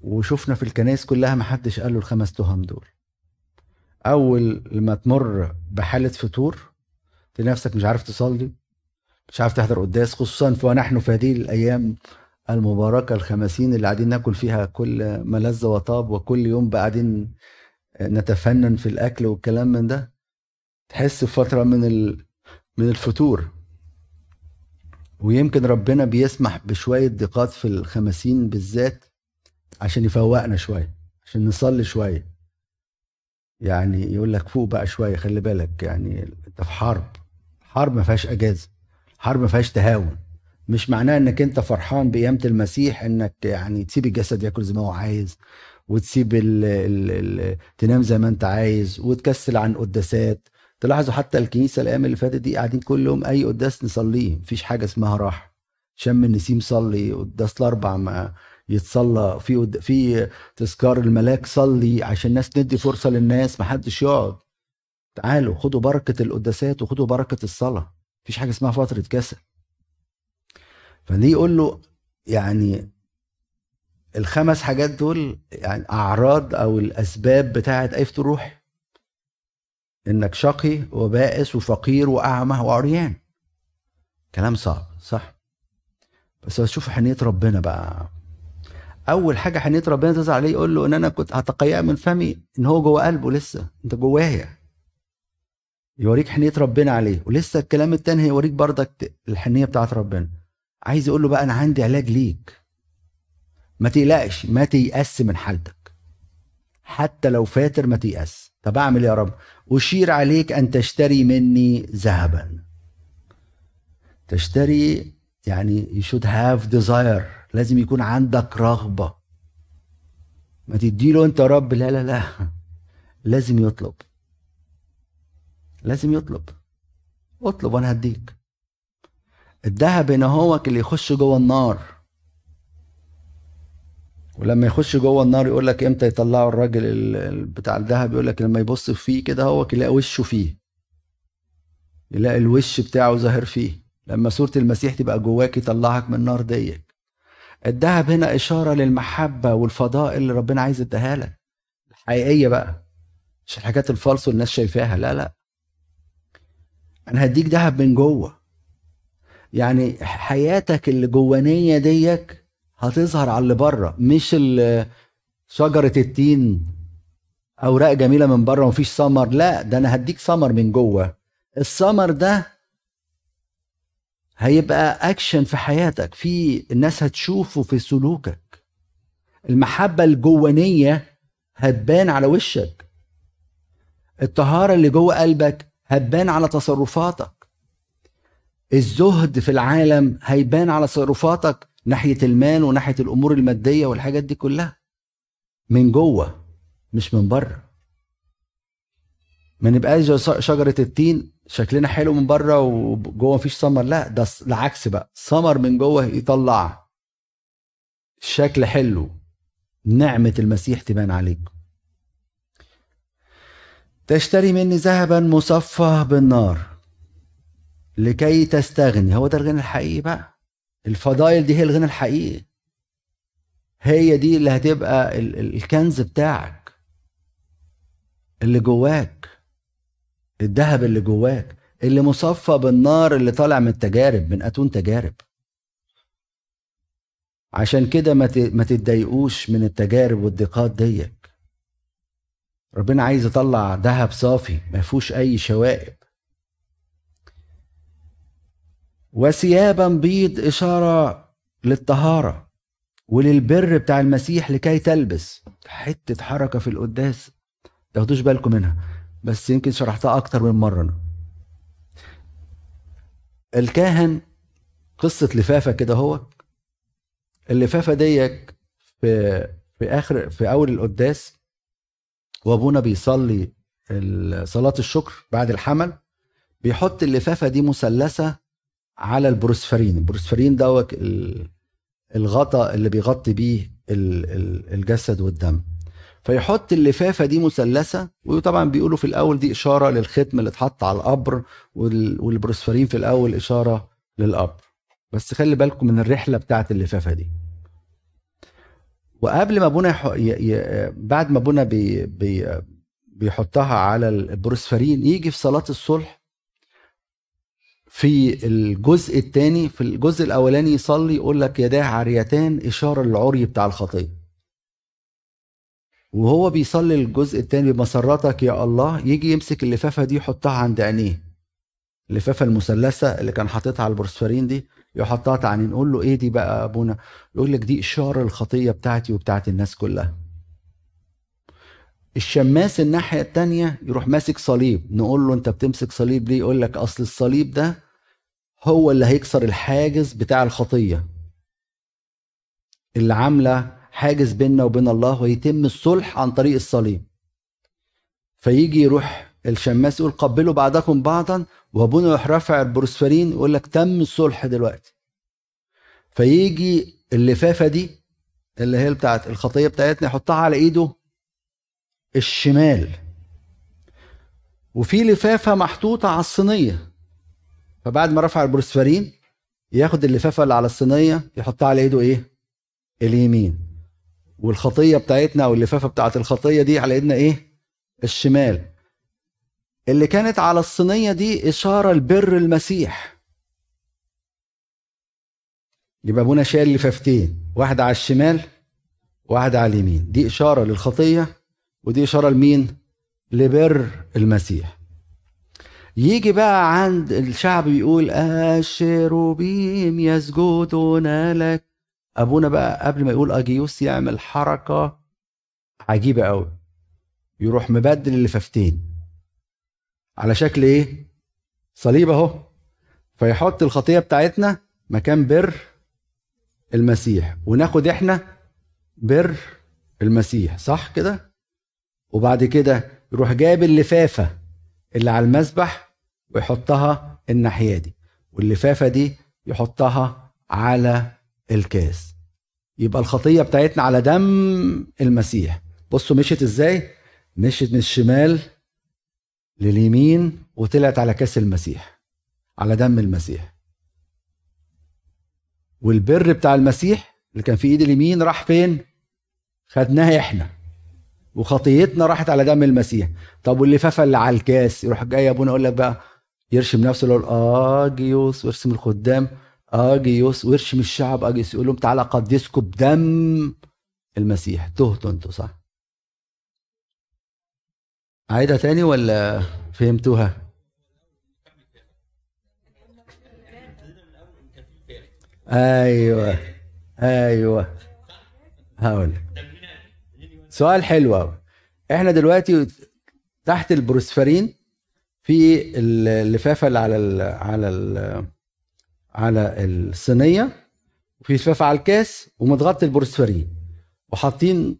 Speaker 1: وشفنا في الكنائس كلها محدش قال له الخمس تهم دول. أول لما تمر بحالة فتور تلاقي نفسك مش عارف تصلي. مش عارف تحضر قداس خصوصا ونحن في هذه الأيام المباركة الخمسين اللي قاعدين ناكل فيها كل ما لذ وطاب وكل يوم قاعدين نتفنن في الأكل والكلام من ده. تحس بفتره من من الفتور. ويمكن ربنا بيسمح بشوية ضيقات في الخمسين بالذات عشان يفوقنا شوية عشان نصلي شوية. يعني يقول لك فوق بقى شوية خلي بالك يعني انت في حرب. حرب ما فيهاش أجازة. حرب ما فيهاش تهاون. مش معناه إنك أنت فرحان بقيامه المسيح إنك يعني تسيب الجسد ياكل زي ما هو عايز وتسيب ال ال ال تنام زي ما أنت عايز وتكسل عن قداسات. تلاحظوا حتى الكنيسة الأيام اللي فاتت دي قاعدين كل يوم أي قداس نصليه مفيش حاجة اسمها راحة. شم النسيم صلي قداس الأربع ما يتصلى في في تذكار الملاك صلي عشان الناس ندي فرصة للناس ما حدش يقعد. تعالوا خدوا بركة القداسات وخدوا بركة الصلاة. مفيش حاجة اسمها فترة كسل. فدي يقول له يعني الخمس حاجات دول يعني أعراض أو الأسباب بتاعة اي روحي إنك شقي وبائس وفقير وأعمى وعريان كلام صعب صح؟ بس تشوف حنية ربنا بقى. أول حاجة حنية ربنا تظهر عليه يقول له إن أنا كنت هتقيأ من فمي إن هو جوه قلبه لسه أنت جوايا. يوريك حنية ربنا عليه. ولسه الكلام التاني هيوريك برضك الحنية بتاعت ربنا. عايز يقول له بقى أنا عندي علاج ليك. ما تقلقش ما تيأس من حالتك. حتى لو فاتر ما تيأس. طب أعمل يا رب؟ أشير عليك أن تشتري مني ذهبا. تشتري يعني you should have desire. لازم يكون عندك رغبة. ما تديله أنت رب. لا لا لا. لازم يطلب. لازم يطلب. اطلب وأنا هديك. الذهب هو اللي يخش جوه النار. ولما يخش جوه النار يقول لك إمتى يطلعوا الراجل بتاع الذهب؟ يقول لك لما يبص فيه كده هو يلاقي وشه فيه. يلاقي الوش بتاعه ظاهر فيه. لما صورة المسيح تبقى جواك يطلعك من النار ديك. الذهب هنا إشارة للمحبة والفضاء اللي ربنا عايز يديها لك. الحقيقية بقى. مش الحاجات الفالصة الناس شايفاها. لا لا. أنا هديك ذهب من جوه. يعني حياتك اللي جوانية ديك هتظهر على اللي بره مش شجرة التين أوراق جميلة من بره ومفيش سمر لا ده أنا هديك سمر من جوه. السمر ده هيبقى اكشن في حياتك في الناس هتشوفه في سلوكك. المحبة الجوانية هتبان على وشك. الطهارة اللي جوه قلبك هتبان على تصرفاتك. الزهد في العالم هيبان على تصرفاتك ناحية المال وناحية الأمور المادية والحاجات دي كلها. من جوه مش من بره. ما نبقاش شجرة التين شكلنا حلو من بره وجوه مفيش سمر لا ده العكس بقى. سمر من جوه يطلع شكل حلو. نعمة المسيح تبان عليك. تشتري مني ذهبا مصفى بالنار. لكي تستغني. هو ده الغنى الحقيقي بقى. الفضائل دي هي الغنى الحقيقي. هي دي اللي هتبقى الكنز بتاعك. اللي جواك. الذهب اللي جواك. اللي مصفى بالنار اللي طالع من التجارب من أتون تجارب. عشان كده ما تتضايقوش من التجارب والضيقات ديك ربنا عايز يطلع ذهب صافي ما فيهوش أي شوائب. وثيابا بيض إشارة للطهارة وللبر بتاع المسيح لكي تلبس. حتة حركة في القداس. تاخدوش بالكم منها بس يمكن شرحتها أكتر من مرة أنا. الكاهن قصة لفافة كده هو. اللفافة ديك في في آخر في أول القداس وابونا بيصلي صلاة الشكر بعد الحمل بيحط اللفافة دي مثلثة على البروسفرين. البروسفرين دوت الغطاء اللي بيغطي بيه الجسد والدم. فيحط اللفافة دي مثلثة وطبعا بيقولوا في الأول دي إشارة للختم اللي اتحط على القبر والبروسفرين في الأول إشارة للقبر. بس خلي بالكم من الرحلة بتاعت اللفافة دي. وقبل ما ابونا. ي... ي... بعد ما ابونا بي... بي... بيحطها على البروسفرين يجي في صلاة الصلح في الجزء الثاني في الجزء الأولاني يصلي يقول لك يداه عريتان إشارة للعري بتاع الخطية وهو بيصلي الجزء الثاني بمسرتك يا الله يجي يمسك اللفافة دي يحطها عند عينيه اللفافة المثلثة اللي كان حاططها على البروسفرين دي يحطها تعني نقول له إيه دي بقى أبونا؟ يقول لك دي إشارة الخطيه بتاعتي وبتاعت الناس كلها. الشماس الناحية التانية يروح ماسك صليب. نقول له أنت بتمسك صليب ليه؟ يقول لك أصل الصليب ده هو اللي هيكسر الحاجز بتاع الخطية. اللي عاملة حاجز بيننا وبين الله ويتم الصلح عن طريق الصليب. فيجي يروح الشماس يقول قبلوا بعضكم بعضا وابونا يروح رافع البروسفرين يقول لك تم الصلح دلوقتي. فيجي اللفافة دي اللي هي بتاعت الخطية بتاعتنا يحطها على ايده الشمال. وفي لفافة محطوطة على الصينية. فبعد ما رفع البروسفرين ياخد اللفافة اللي على الصينية يحطها على ايده إيه؟ اليمين. والخطية بتاعتنا أو اللفافه بتاعت الخطية دي على ايدنا إيه؟ الشمال. اللي كانت على الصينية دي إشارة لبر المسيح. يبقى أبونا شايل لفافتين واحدة على الشمال واحدة على اليمين. دي إشارة للخطية ودي إشارة لمين؟ لبر المسيح. يجي بقى عند الشعب يقول الشيروبيم يسجدون لك. أبونا بقى قبل ما يقول أجيوس يعمل حركة عجيبة قوي يروح مبدل اللفافتين على شكل إيه؟ صليب أهو. فيحط الخطية بتاعتنا مكان بر المسيح وناخد إحنا بر المسيح صح كده؟ وبعد كده يروح جايب اللفافة اللي على المسبح ويحطها الناحية دي واللفافة دي يحطها على الكاس. يبقى الخطية بتاعتنا على دم المسيح. بصوا مشيت إزاي؟ مشيت من الشمال لليمين وطلعت على كأس المسيح على دم المسيح. والبر بتاع المسيح اللي كان في ايد اليمين راح فين؟ خدناها إحنا. وخطيتنا راحت على دم المسيح. طب واللفافه اللي على الكاس؟ يروح جاي ابونا يقول لك بقى يرشم نفسه يقول اجيوس ويرسم الخدام. اجيوس ويرشم الشعب. اجيوس يقول لهم تعالى قدسكم بدم المسيح. تهتوا أنتوا صح؟ عايدها تاني ولا فهمتوها؟ أيوه أيوه. هقول سؤال حلو قوي إحنا دلوقتي تحت البروسفرين في اللفافة اللي على ال على ال على الصينية وفي لفافه على الكاس ومتغطي البروسفرين وحاطين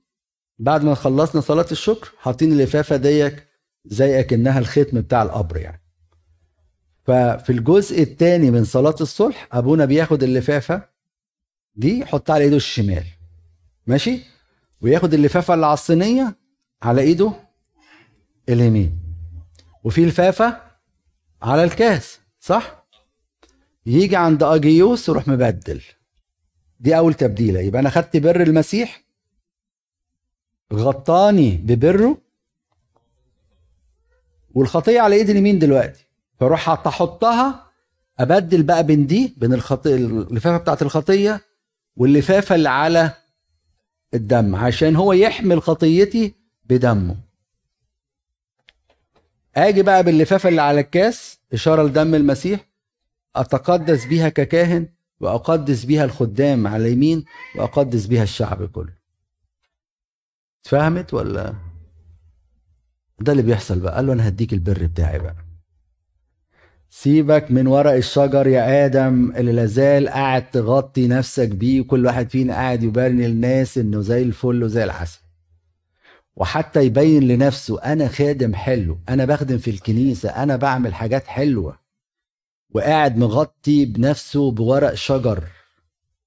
Speaker 1: بعد ما خلصنا صلاة الشكر حاطين اللفافة ديك زي أكنها الختم بتاع القبر يعني. ففي الجزء الثاني من صلاة الصلح أبونا بياخد اللفافة دي يحطها على إيده الشمال. ماشي؟ وياخد اللفافة اللي على الصينيه على إيده اليمين. وفي لفافة على الكاس صح؟ يجي عند أجيوس يروح مبدل. دي أول تبديلة. يبقى أنا خدت بر المسيح غطاني ببره والخطية على ايد اليمين دلوقتي. فأروح أحطها أبدل بقى بين دي بين الخطيه اللفافة بتاعت الخطية واللفافة اللي على الدم عشان هو يحمل خطيتي بدمه. آجي بقى باللفافة اللي على الكاس إشارة لدم المسيح. أتقدس بيها ككاهن وأقدس بيها الخدام على اليمين وأقدس بيها الشعب كله. اتفهمت ولا؟ ده اللي بيحصل بقى. قال له أنا هديك البر بتاعي بقى. سيبك من ورق الشجر يا آدم اللي لازال قاعد تغطي نفسك بيه وكل واحد فينا قاعد يبين للناس إنه زي الفل وزي العسل. وحتى يبين لنفسه أنا خادم حلو أنا بخدم في الكنيسة أنا بعمل حاجات حلوة. وقاعد مغطي بنفسه بورق شجر.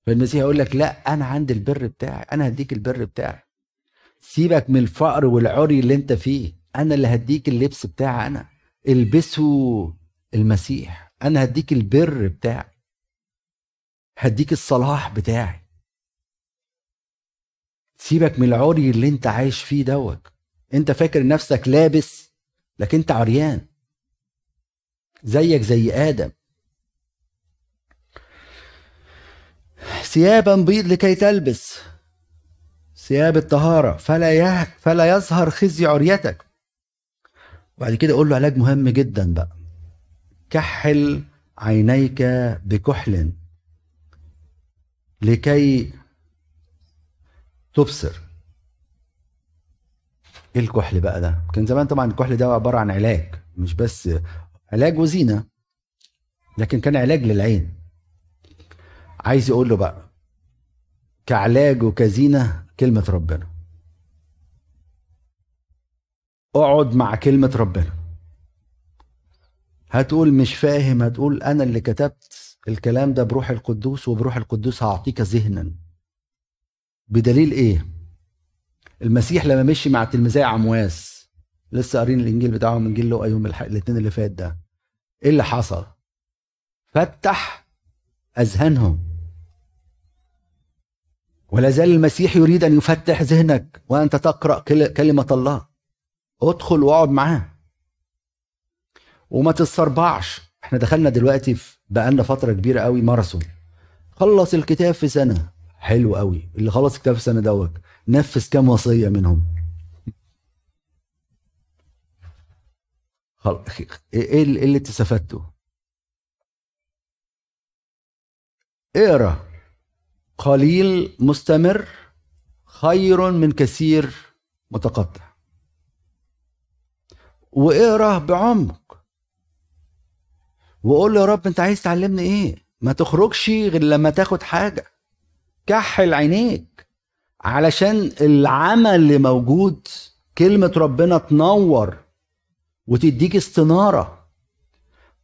Speaker 1: فالمسيح يقول لك لا أنا عندي البر بتاعي أنا هديك البر بتاعي. سيبك من الفقر والعري اللي انت فيه. أنا اللي هديك اللبس بتاعي أنا. البسوا المسيح. أنا هديك البر بتاعي. هديك الصلاح بتاعي. سيبك من العري اللي انت عايش فيه دوت. انت فاكر نفسك لابس لكن انت عريان. زيك زي آدم. ثيابا بيض لكي تلبس. ثياب الطهارة فلا فلا يظهر خزي عريتك. وبعد كده أقول له علاج مهم جدا بقى. كحل عينيك بكحل لكي تبصر. إيه الكحل بقى ده؟ كان زمان طبعا الكحل ده عبارة عن علاج مش بس علاج وزينة لكن كان علاج للعين. عايز يقول له بقى كعلاج وكزينة كلمة ربنا. اقعد مع كلمة ربنا. هتقول مش فاهم هتقول أنا اللي كتبت الكلام ده بروح القدوس وبروح القدوس هعطيك ذهنا. بدليل إيه؟ المسيح لما مشي مع تلميذي عمواس لسه قارين الإنجيل بتاعهم إنجيل لقا يوم الاثنين اللي فات ده. إيه اللي حصل؟ فتح أذهانهم. ولا زال المسيح يريد أن يفتح ذهنك وانت تقرا كلمة الله. ادخل واقعد معاه. وما تتسربعش إحنا دخلنا دلوقتي في بقالنا فترة كبيرة قوي ماراثون. خلص الكتاب في سنة. حلو قوي. اللي خلص الكتاب في السنة دوت نفذ كام وصية منهم. إيه اللي أنت استفدته؟ اقرأ. قليل مستمر خير من كثير متقطع. واقرأ بعمق. وقول له يا رب أنت عايز تعلمني إيه؟ ما تخرجش غير لما تاخد حاجة. كحل عينيك. علشان العمل اللي موجود كلمة ربنا تنور وتديك استنارة.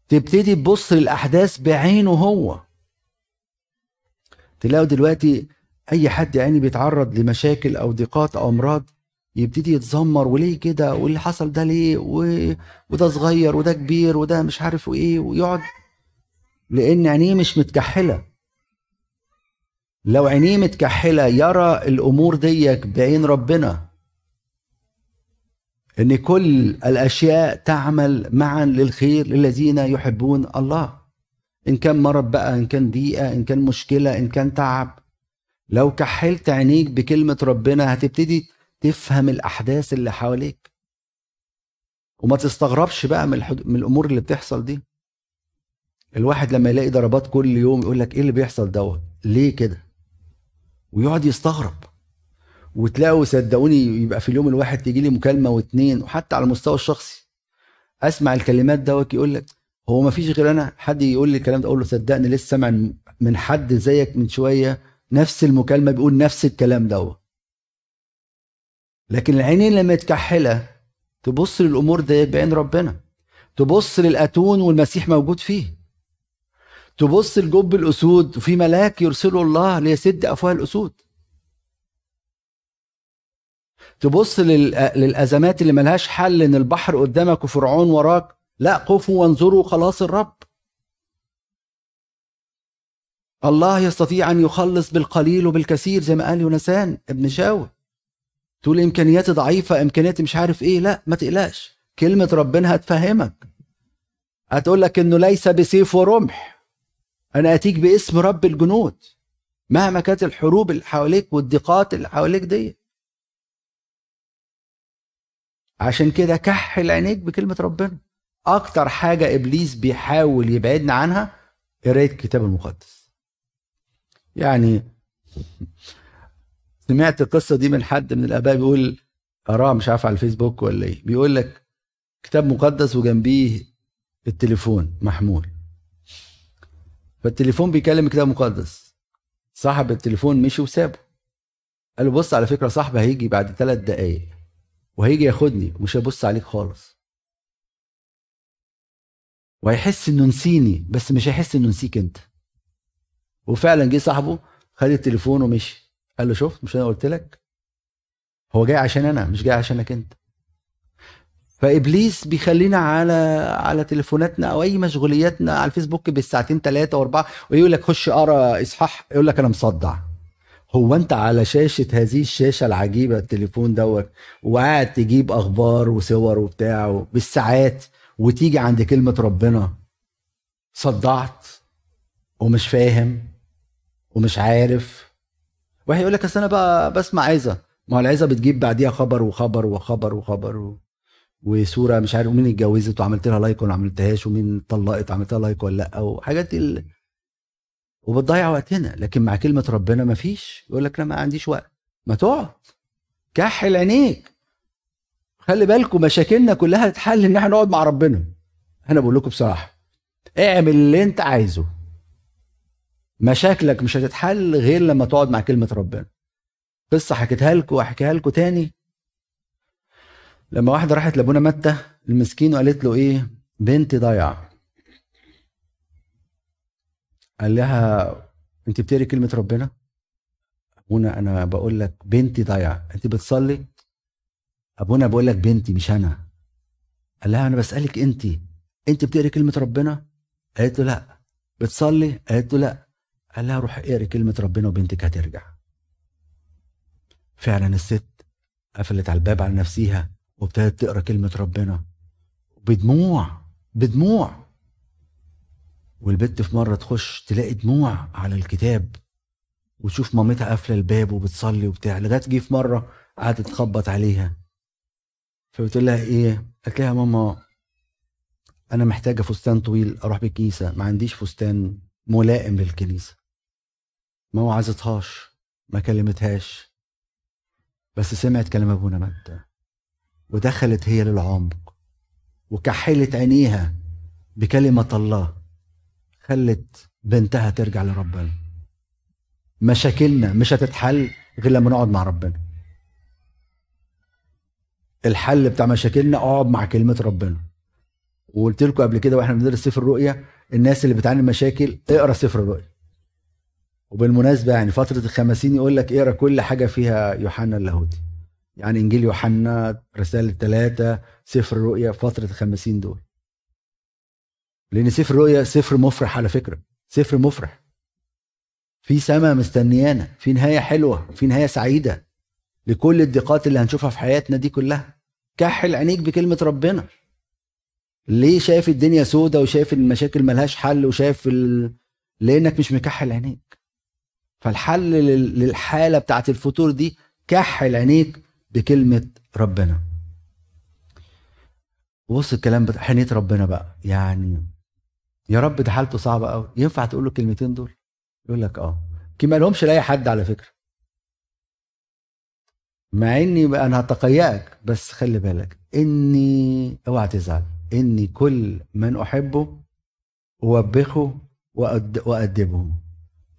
Speaker 1: تبتدي تبص للأحداث بعينه هو. تلاقوا دلوقتي أي حد يعني بيتعرض لمشاكل أو ضيقات أو أمراض يبتدي يتذمر وليه كده؟ واللي حصل ده ليه؟ و... وده صغير وده كبير وده مش عارف إيه ويقعد لأن عينيه مش متكحلة. لو عينيه متكحلة يرى الأمور ديك بعين ربنا. إن كل الأشياء تعمل معا للخير للذين يحبون الله. إن كان مرض بقى إن كان ضيقة إن كان مشكلة إن كان تعب. لو كحلت عينيك بكلمة ربنا هتبتدي تفهم الأحداث اللي حواليك. وما تستغربش بقى من, الحد... من الأمور اللي بتحصل دي. الواحد لما يلاقي ضربات كل يوم يقول لك إيه اللي بيحصل دوت؟ ليه كده؟ ويقعد يستغرب. وتلاقوا صدقوني يبقى في اليوم الواحد تيجي لي مكالمة واثنين وحتى على المستوى الشخصي. أسمع الكلمات دوت يقول لك هو ما فيش غير أنا حد يقول لي الكلام ده أقول له صدقني لسه سامع من حد زيك من شوية نفس المكالمة بيقول نفس الكلام دوت لكن العينين لما تكحلها تبص للأمور دي بعين ربنا تبص للأتون والمسيح موجود فيه تبص لجب الأسود وفي ملاك يرسله الله ليسد أفواه الأسود. تبص للأزمات اللي ملهاش حل إن البحر قدامك وفرعون وراك لا قفوا وانظروا خلاص الرب. الله يستطيع أن يخلص بالقليل وبالكثير زي ما قال يونسان ابن شاول. تقول إمكانياتي ضعيفة إمكانياتي مش عارف إيه. لا ما تقلقش. كلمة ربنا هتفهمك. هتقول لك إنه ليس بسيف ورمح. أنا أتيك باسم رب الجنود. مهما كانت الحروب اللي حواليك والضيقات اللي حواليك دي. عشان كده كحل عينيك بكلمة ربنا. أكتر حاجة إبليس بيحاول يبعدنا عنها قراية الكتاب المقدس. يعني سمعت القصة دي من حد من الآباء بيقول قراها مش عارف على الفيسبوك ولا إيه. بيقول لك كتاب مقدس وجنبيه التليفون محمول. فالتليفون بيكلم كتاب مقدس صاحب التليفون مشي وسابه. قال له بص على فكرة صاحبي هيجي بعد ثلاث دقايق وهيجي ياخدني ومش هيبص عليك خالص. وهيحس إنه نسيني بس مش هيحس إنه نسيك أنت. وفعلا جه صاحبه خد التليفون ومشي. قال له شفت؟ مش أنا قلت لك؟ هو جاي عشان أنا مش جاي عشانك أنت. فإبليس بيخلينا على على تليفوناتنا أو أي مشغولياتنا على الفيسبوك بالساعتين ثلاثة وأربعة ويقول لك خش اقرأ إصحاح يقول لك أنا مصدع. هو أنت على شاشة هذه الشاشة العجيبة التليفون دوت وقاعد تجيب أخبار وصور وبتاع بالساعات وتيجي عند كلمة ربنا صدعت ومش فاهم ومش عارف. واحد يقول لك أصل أنا بقى بسمع عظه ما هو العظه بتجيب بعديها خبر وخبر وخبر وخبر و... وصورة مش عارف مين اتجوزت وعملت لها like ولا عملتهاش ومين طلقت عملت لها like ولا لأ وحاجات دي وبتضيع وقتنا. لكن مع كلمة ربنا ما فيش يقول لك أنا ما عنديش وقت. ما تقعد. كحل عينيك خلي بالكم مشاكلنا كلها تتحل ان إحنا نقعد مع ربنا. أنا بقول لكم بصراحة اعمل اللي انت عايزه. مشاكلك مش هتتحل غير لما تقعد مع كلمة ربنا. قصة حكيتها لكم واحكيها لكم تاني. لما واحدة راحت لأبونا متى المسكين وقالت له إيه؟ بنتي ضايعة. قال لها أنت بتقري كلمة ربنا؟ أبونا أنا بقول لك بنتي ضايعة. أنت بتصلي أبونا بقول لك بنتي مش أنا. قال لها أنا بسألك أنت أنت بتقري كلمة ربنا؟ قالت له لا. بتصلي؟ قالت له لا. قال لها روح اقري كلمة ربنا وبنتك هترجع. فعلا الست قفلت على الباب على نفسيها وابتدت تقرأ كلمة ربنا. بدموع بدموع. والبت في مرة تخش تلاقي دموع على الكتاب. وتشوف مامتها قافلة الباب وبتصلي وبتاع. لغاية جه في مرة قعدت تخبط عليها. فبتقول لها إيه؟ قالت لها ماما أنا محتاجة فستان طويل أروح بالكنيسة. ما عنديش فستان ملائم للكنيسة. ما وعظتهاش ما كلمتهاش. بس سمعت كلام أبونا متى ودخلت هي للعمق وكحلت عينيها بكلمة الله. خلت بنتها ترجع لربنا. مشاكلنا مش هتتحل غير لما نقعد مع ربنا. الحل بتاع مشاكلنا اقعد مع كلمة ربنا. وقلت لكم قبل كده وإحنا بندرس سفر الرؤيا الناس اللي بتعاني مشاكل اقرأ سفر الرؤيا. وبالمناسبة يعني فترة الخمسين يقول لك اقرأ كل حاجة فيها يوحنا اللاهوتي. يعني إنجيل يوحنا رسالة ثلاثة سفر الرؤيا فترة الخمسين دول. لأن سفر الرؤيا سفر مفرح على فكرة سفر مفرح. في سماء مستنيانا في نهاية حلوة في نهاية سعيدة. لكل الضيقات اللي هنشوفها في حياتنا دي كلها. كحل عينيك بكلمة ربنا. ليه شايف الدنيا سودة وشايف المشاكل ملهاش حل وشايف ال... لأنك مش مكحل عينيك. فالحل للحالة بتاعت الفتور دي كحل عينيك بكلمة ربنا. بص الكلام بتاع حنية ربنا بقى. يعني يا رب ده حالته صعبة قوي ينفع تقول له الكلمتين دول؟ يقول لك آه. ما لهمش لأي حد على فكرة. مع إني أنا هتقيأك بس خلي بالك إني أوعى تزعل. إني كل من أحبه أوبخه وأدبه.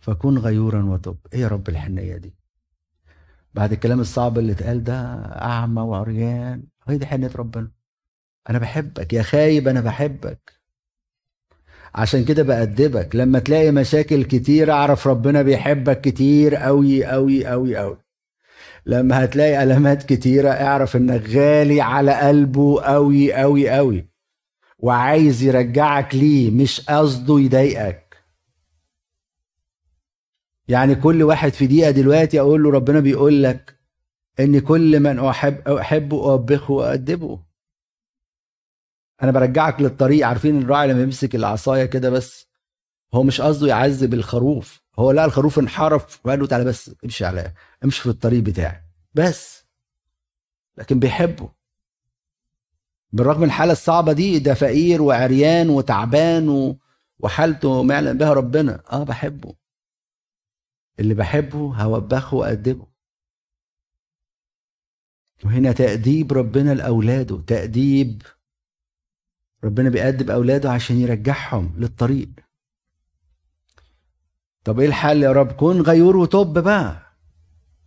Speaker 1: فكن غيورا وتب إيه يا رب الحنية دي؟ بعد الكلام الصعب اللي اتقال ده أعمى وعريان. هي دي حنية ربنا. أنا بحبك يا خايب أنا بحبك. عشان كده بأدبك. لما تلاقي مشاكل كتير أعرف ربنا بيحبك كتير أوي أوي أوي أوي. لما هتلاقي ألمات كتيرة اعرف إنك غالي على قلبه أوي أوي أوي. وعايز يرجعك ليه مش قصده يضايقك. يعني كل واحد في دقيقة دلوقتي أقول له ربنا بيقول لك إن كل من احب أحبه أوبخه وادبه أنا برجعك للطريق. عارفين الراعي لما يمسك العصاية كده بس؟ هو مش قصده يعذب الخروف. هو لا الخروف انحرف وقال له تعالى بس امشي على امشي في الطريق بتاعي بس. لكن بيحبه. بالرغم من الحالة الصعبة دي ده فقير وعريان وتعبان و... وحالته ما يعلم بها ربنا. آه بحبه. اللي بحبه هوبخه وأدبه. وهنا تأديب ربنا لأولاده. تأديب ربنا بيأدب أولاده عشان يرجعهم للطريق. طب إيه الحل يا رب؟ كن غيور وتوب بقى.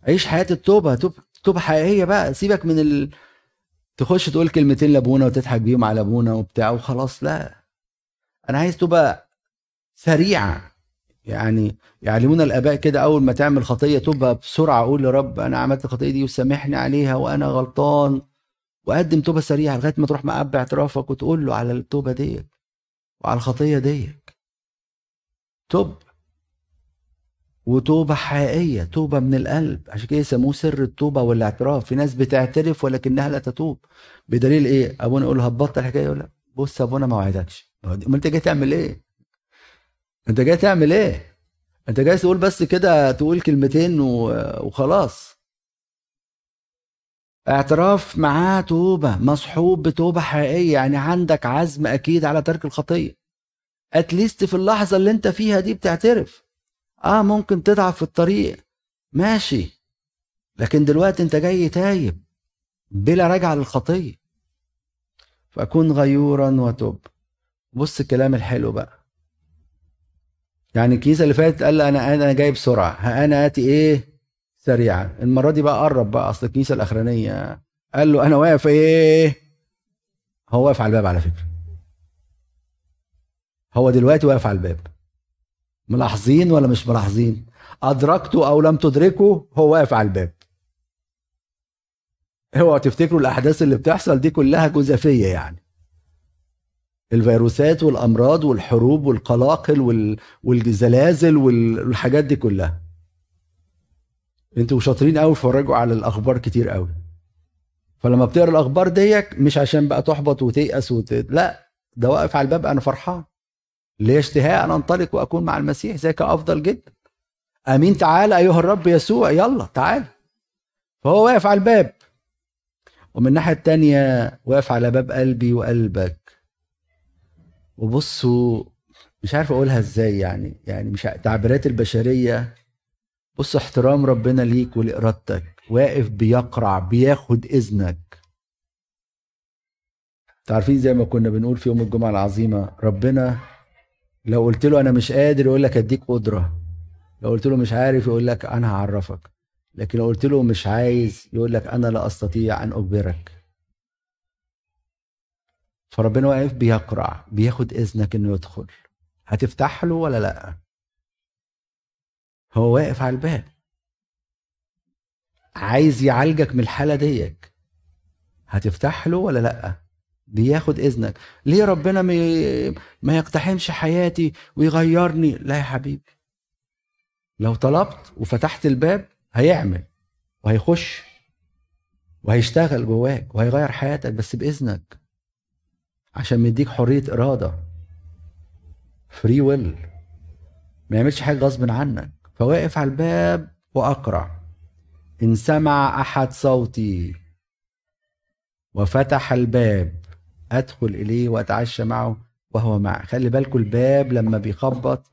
Speaker 1: عيش حياة التوبة. توب توبة حقيقية بقى. سيبك من ال... تخش تقول كلمتين لأبونا وتضحك بيهم على أبونا وبتاع وخلاص. لا. أنا عايز توبة سريعة. يعني يعلمون الآباء كده أول ما تعمل خطية تبقى بسرعة. أقول لرب أنا عملت الخطية دي وسامحني عليها وأنا غلطان. وقدم توبة سريعة لغاية ما تروح مقب اعترافك وتقول له على التوبة ديت وعلى الخطية ديت توب. وتوبة حقيقية توبة من القلب. عشان كده يسموه سر التوبة والاعتراف. في ناس بتعترف ولكنها لا تتوب. بدليل إيه؟ أبونا يقول هتبطل الحكاية يقول لا بص أبونا ما وعدكش. ما أنت جاي تعمل إيه؟ أنت جاي تعمل إيه؟ أنت جاي تقول بس كده تقول كلمتين وخلاص. اعتراف معاه توبة مصحوب بتوبة حقيقية. يعني عندك عزم أكيد على ترك الخطية. at least في اللحظة اللي أنت فيها دي بتعترف. آه ممكن تضعف في الطريق. ماشي. لكن دلوقتي أنت جاي تايب بلا رجعة للخطية. فكن غيورا وتوب بص الكلام الحلو بقى. يعني الكنيسه اللي فاتت قال أنا أنا جاي بسرعة. ها أنا آتي إيه؟ سريعا. المرة دي بقى قرب بقى أصل الكنيسه الأخرانية. قال له أنا واقف إيه؟ هو واقف على الباب على فكرة. هو دلوقتي واقف على الباب. ملاحظين ولا مش ملاحظين؟ ادركته أو لم تدركه هو واقف على الباب. اوعوا تفتكروا الأحداث اللي بتحصل دي كلها جزافية يعني. الفيروسات والأمراض والحروب والقلاقل والزلازل والحاجات دي كلها. أنتوا شاطرين قوي فرجوا على الأخبار كتير قوي فلما بتقرا الأخبار ديك مش عشان بقى تحبط وتيأس وت... لا ده واقف على الباب أنا فرحان. ليه اشتهاء أن أنطلق وأكون مع المسيح ذاك أفضل جدا. آمين. تعالى أيها الرب يسوع. يلا تعال. فهو واقف على الباب. ومن الناحية التانية واقف على باب قلبي وقلبك. وبصوا مش عارف أقولها إزاي يعني يعني مش تعبيرات البشرية. بص احترام ربنا ليك ولإرادتك. واقف بيقرع بياخد إذنك. تعرفين زي ما كنا بنقول في يوم الجمعة العظيمة ربنا لو قلت له أنا مش قادر يقول لك أديك قدرة. لو قلت له مش عارف يقول لك أنا هعرفك. لكن لو قلت له مش عايز يقول لك أنا لا أستطيع أن أجبرك. فربنا واقف بيقرع بياخد إذنك إنه يدخل. هتفتح له ولا لأ؟ هو واقف على الباب. عايز يعالجك من الحالة ديك. هتفتح له ولا لأ؟ بياخد إذنك. ليه ربنا ما يقتحمش حياتي ويغيرني؟ لا يا حبيبي. لو طلبت وفتحت الباب هيعمل وهيخش وهيشتغل جواك وهيغير حياتك بس بإذنك. عشان مديك حرية إرادة. فري ويل ما يعملش حاجة غصب عنك. فواقف على الباب واقرع إن سمع أحد صوتي وفتح الباب أدخل إليه وأتعشى معه وهو معي. خلي بالكم الباب لما بيخبط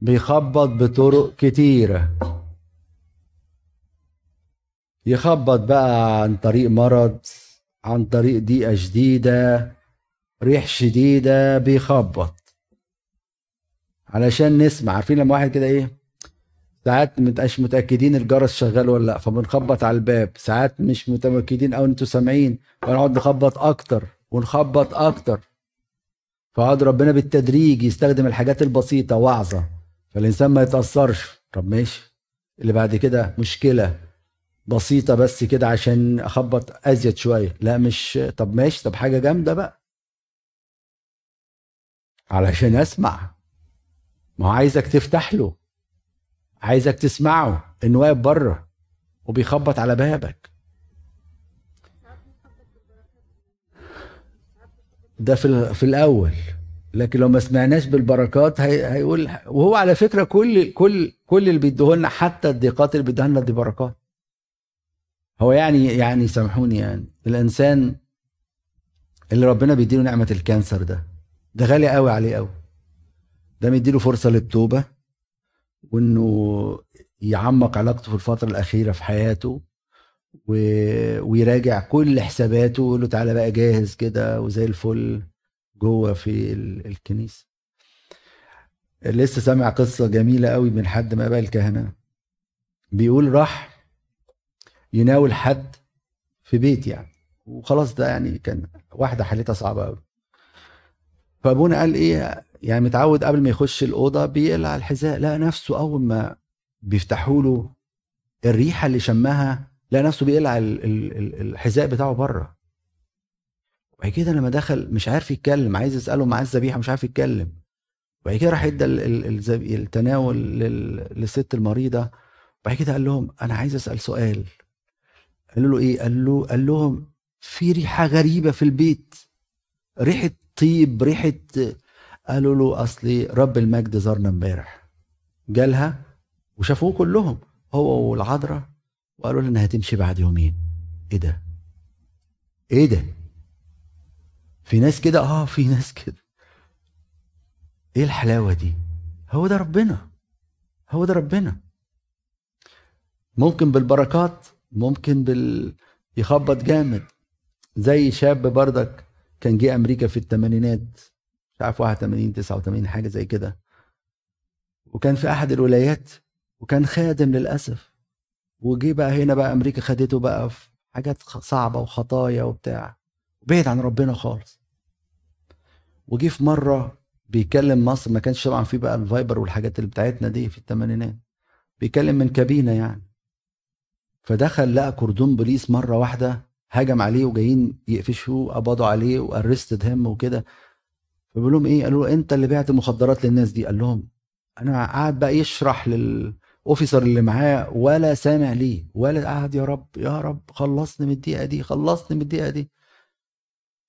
Speaker 1: بيخبط بطرق كتيرة. يخبط بقى عن طريق مرض عن طريق ضيقه شديدة ريح شديدة بيخبط. علشان نسمع عارفين لما واحد كده إيه؟ ساعات مش متأكدين الجرس شغال ولا لأ فبنخبط على الباب. ساعات مش متاكدين أو أنتوا سامعين فنقعد نخبط أكتر. ونخبط أكتر. فقعد ربنا بالتدريج يستخدم الحاجات البسيطة وعظة. فالإنسان ما يتأثرش. طب ماشي. اللي بعد كده مشكلة بسيطة بس كده عشان أخبط أزيد شوية. لا مش طب ماشي. طب حاجة جامدة بقى. علشان أسمع. ما هو عايزك تفتح له. عايزك تسمعه. إنه واقف بره. وبيخبط على بابك. ده في في الأول. لكن لو ما سمعناش بالبركات هي هيقول وهو على فكرة كل كل كل اللي بيديه حتى الضيقات اللي بيديها لنا دي بركات. هو يعني يعني سامحوني يعني. الإنسان اللي ربنا بيديله نعمة الكانسر ده ده غالي قوي عليه قوي. ده مديله فرصة للتوبة وإنه يعمق علاقته في الفترة الأخيرة في حياته. و... ويراجع كل حساباته ويقول له تعالى بقى جاهز كده وزي الفل جوه في ال... الكنيسة. لسه سامع قصة جميلة قوي من حد ما بقى الكهنة. بيقول راح يناول حد في بيت يعني. وخلاص ده يعني كان واحدة حالتها صعبة قوي. فأبونا قال إيه يعني متعود قبل ما يخش الأوضة بيقلع الحذاء لقى نفسه أول ما بيفتحوا له الريحة اللي شمها لقى نفسه بيقلع الحذاء بتاعه بره. وبعد كده لما دخل مش عارف يتكلم عايز يسأله معاه الذبيحة مش عارف يتكلم. وبعد كده راح ادى التناول للست المريضة. وبعد كده قال لهم أنا عايز أسأل سؤال. قالوا له إيه؟ قال له قال لهم في ريحة غريبة في البيت. ريحة طيب ريحة قالوا له اصلي رب المجد زارنا امبارح. جالها وشافوه كلهم هو والعذراء. وقالوا له انها هتمشي بعد يومين. إيه ده؟ إيه ده؟ في ناس كده؟ آه في ناس كده. إيه الحلاوة دي؟ هو ده ربنا. هو ده ربنا. ممكن بالبركات ممكن بال يخبط جامد. زي شاب بردك كان جه أمريكا في الثمانينات مش عارف 81 89 حاجة زي كده. وكان في أحد الولايات وكان خادم للأسف. وجي بقى هنا بقى أمريكا خدته بقى في حاجات صعبة وخطايا وبتاع. بعيد عن ربنا خالص. وجي في مرة بيكلم مصر ما كانش طبعا في بقى الفايبر والحاجات اللي بتاعتنا دي في الثمانينات بيكلم من كابينة يعني. فدخل لقى كردون بوليس مرة واحدة هجم عليه وجايين يقفشوه قبضوا عليه وأرستد هم وكده. فبيقول لهم إيه؟ قالوا له أنت اللي بعت مخدرات للناس دي. قال لهم أنا قاعد بقى يشرح لل officer اللي معاه ولا سامع ليه ولا قاعد يا رب يا رب خلصني من الدقيقة دي خلصني من الدقيقة دي.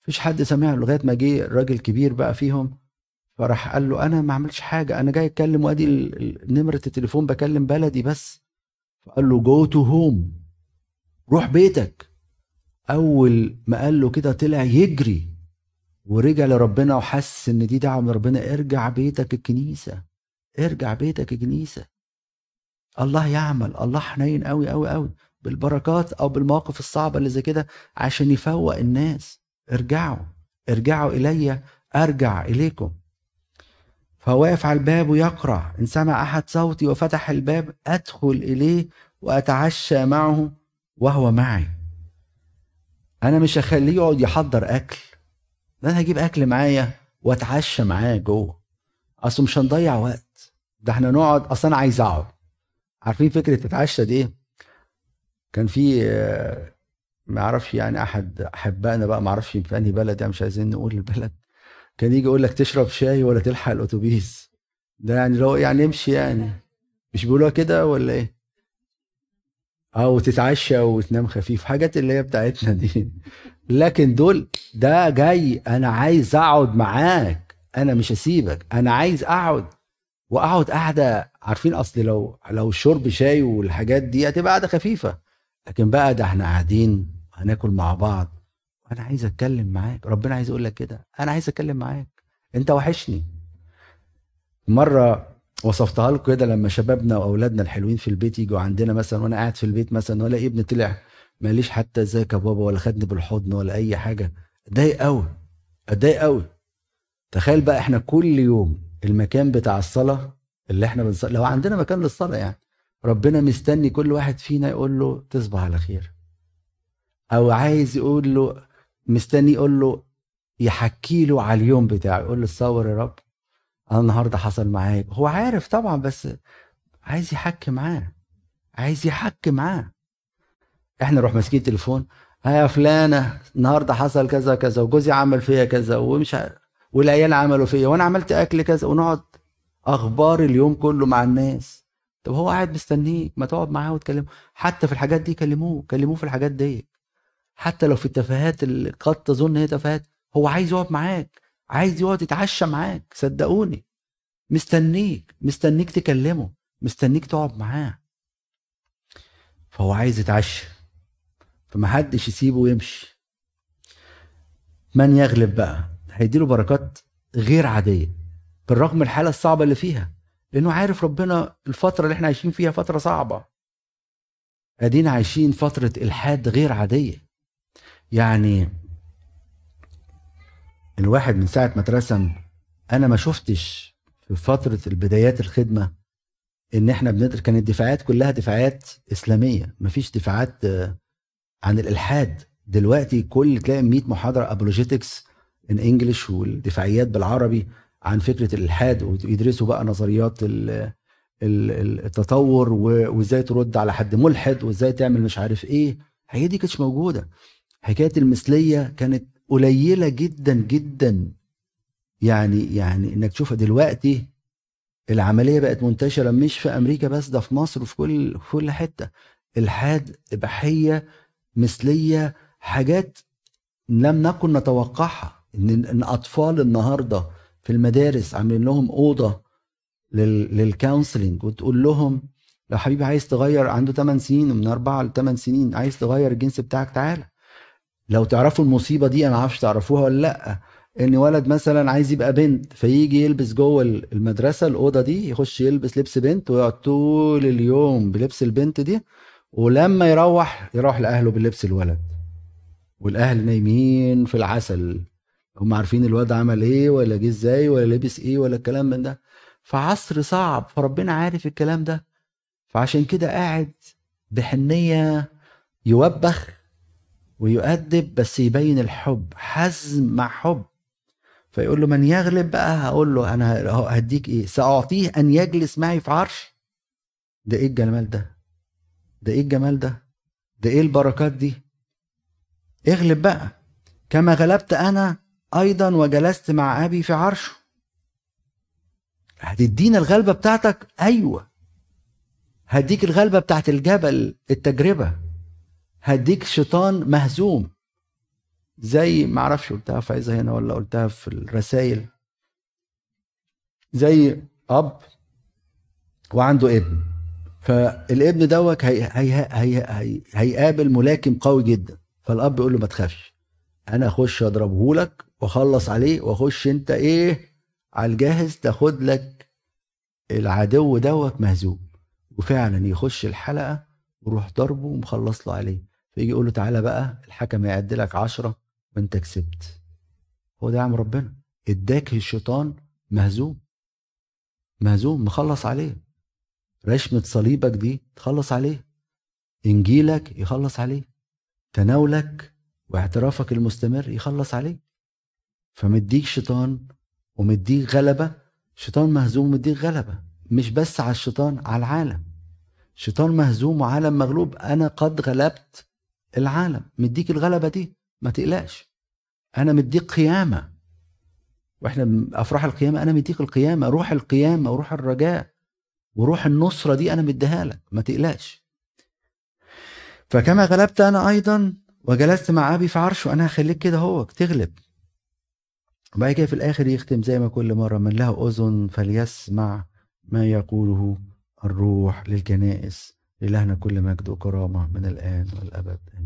Speaker 1: مفيش حد سامع لغاية ما جه راجل كبير بقى فيهم فراح قال له أنا ما عملتش حاجة أنا جاي أتكلم وأدي نمرة التليفون بكلم بلدي بس. فقال له go to home روح بيتك. أول ما قال له كده طلع يجري ورجع لربنا وحس إن دي دعوة من ربنا ارجع بيتك الكنيسة ارجع بيتك الكنيسة. الله يعمل الله حنين قوي قوي قوي بالبركات أو بالمواقف الصعبة اللي زي كده عشان يفوق الناس. ارجعوا ارجعوا الي أرجع إليكم. فهو واقف على الباب ويقرع إن سمع أحد صوتي وفتح الباب أدخل إليه وأتعشى معه وهو معي. أنا مش هخليه يقعد يحضر أكل. ده أنا هجيب أكل معايا وأتعشى معاه جوه. أصل مش هنضيع وقت. ده إحنا نقعد أصل أنا عايز أقعد. عارفين فكرة تتعشى دي إيه؟ كان في ما أعرفش يعني أحد أحبائنا بقى ما أعرفش في أنهي بلد يعني مش عايزين نقول البلد. كان يجي يقول لك تشرب شاي ولا تلحق الأتوبيس. ده يعني لو يعني امشي يعني. مش بيقولوها كده ولا إيه؟ أو تتعشى وتنام خفيف. حاجات اللي هي بتاعتنا دي. لكن دول ده جاي أنا عايز أقعد معاك. أنا مش هسيبك. أنا عايز أقعد. وأقعد قاعدة عارفين أصل لو لو شرب شاي والحاجات دي هتبقى قاعدة خفيفة. لكن بقى ده إحنا قاعدين هناكل مع بعض. أنا عايز أتكلم معاك. ربنا عايز يقول لك كده. أنا عايز أتكلم معاك. أنت وحشني. مرة وصفتها لكم كده لما شبابنا وأولادنا الحلوين في البيت يجوا عندنا مثلا وأنا قاعد في البيت مثلا ولا ابني طلع ماليش حتى إزيك يا بابا ولا خدني بالحضن ولا أي حاجة. أتضايق قوي أتضايق قوي تخيل بقى إحنا كل يوم المكان بتاع الصلاة اللي إحنا بنصلي لو عندنا مكان للصلاة يعني ربنا مستني كل واحد فينا يقول له تصبح على خير. أو عايز يقول له مستني يقول له يحكي له على اليوم بتاعه يقول له تصور يا رب أنا النهارده حصل معايا هو عارف طبعا بس عايز يحكي معاه عايز يحكي معاه. إحنا نروح ماسكين التليفون ها يا فلانة النهارده حصل كذا كذا وجوزي عمل فيا كذا ومش. والعيال عملوا فيا وأنا عملت أكل كذا. ونقعد أخبار اليوم كله مع الناس. طب هو قاعد مستنيك ما تقعد معاه وتكلمه. حتى في الحاجات دي كلموه كلموه في الحاجات دي حتى لو في التفاهات اللي قد تظن هي تفاهات هو عايز يقعد معاك عايز يقعد يتعشى معاك صدقوني. مستنيك مستنيك تكلمه مستنيك تقعد معاه. فهو عايز يتعشى فمحدش يسيبه ويمشي. من يغلب بقى؟ هيديله بركات غير عادية. بالرغم من الحالة الصعبة اللي فيها لأنه عارف ربنا الفترة اللي إحنا عايشين فيها فترة صعبة. أدينا عايشين فترة إلحاد غير عادية. يعني الواحد من ساعة ما اترسم أنا ما شفتش في فترة البدايات الخدمة إن إحنا بندر كانت الدفاعات كلها دفاعات إسلامية. مفيش دفاعات عن الإلحاد. دلوقتي كل تلاقي 100 محاضرة أبولوجيتكس إن إنجلش والدفاعيات بالعربي عن فكرة الإلحاد ويدرسوا بقى نظريات التطور وإزاي ترد على حد ملحد وإزاي تعمل مش عارف إيه. هي دي كانتش موجودة. حكاية المثلية كانت قليلة جدا جدا. يعني يعني إنك تشوفها دلوقتي العملية بقت منتشرة مش في أمريكا بس ده في مصر وفي كل في كل حتة. إلحاد إباحية مثلية حاجات لم نكن نتوقعها. إن إن أطفال النهارده في المدارس عاملين لهم أوضة للكونسلنج وتقول لهم لو حبيبي عايز تغير عنده 8 سنين من 4 ل 8 سنين عايز تغير الجنس بتاعك تعالى لو تعرفوا المصيبة دي أنا ما أعرفش تعرفوها ولا لأ إن ولد مثلا عايز يبقى بنت فيجي يلبس جوه المدرسة الأوضة دي يخش يلبس لبس بنت ويقعد طول اليوم بلبس البنت دي ولما يروح يروح لأهله بلبس الولد والأهل نايمين في العسل. هم عارفين الواد عمل إيه ولا جه إزاي ولا لبس إيه ولا الكلام من ده. فعصر صعب فربنا عارف الكلام ده. فعشان كده قاعد بحنية يوبخ ويؤدب بس يبين الحب حزم مع حب. فيقول له من يغلب بقى؟ هقول له أنا هديك إيه؟ سأعطيه أن يجلس معي في عرش؟ ده إيه الجمال ده؟ ده إيه الجمال ده؟ ده إيه البركات دي؟ اغلب بقى. كما غلبت أنا أيضا وجلست مع أبي في عرشه. هتدينا الغلبة بتاعتك؟ أيوه. هديك الغلبة بتاعت الجبل التجربة. هديك شيطان مهزوم. زي ما أعرفش قلتها في عايزه هنا ولا قلتها في الرسائل. زي أب وعنده ابن. فالابن دوت هي هي هي هي هيقابل ملاكم قوي جدا. فالأب يقول له ما تخافش أنا أخش اضربه لك واخلص عليه واخش انت إيه على الجاهز تاخد لك العدو دوت مهزوم. وفعلا يخش الحلقة وروح ضربه ومخلص له عليه. فيجي يقول له تعالى بقى الحكم يعد لك عشرة وانت كسبت. هو ده عم ربنا. اداك الشيطان مهزوم. مهزوم مخلص عليه. رشمة صليبك دي تخلص عليه. إنجيلك يخلص عليه. تناولك واعترافك المستمر يخلص عليه. فمديك شيطان ومديك غلبة شيطان مهزوم ومديك غلبة مش بس على الشيطان على العالم. شيطان مهزوم وعالم مغلوب أنا قد غلبت العالم. مديك الغلبة دي ما تقلقش. أنا مديك قيامة. وإحنا أفراح القيامة أنا مديك القيامة. روح القيامة وروح الرجاء وروح النصرة دي أنا مديها لك. ما تقلقش. فكما غلبت أنا أيضا وجلست مع أبي في عرشه أنا هخليك كده هو تغلب. وبعد كده في الآخر يختم زي ما كل مرة من له أذن فليسمع ما يقوله الروح للكنائس. لإلهنا كل مجد وكرامة من الآن والأبد. آمين.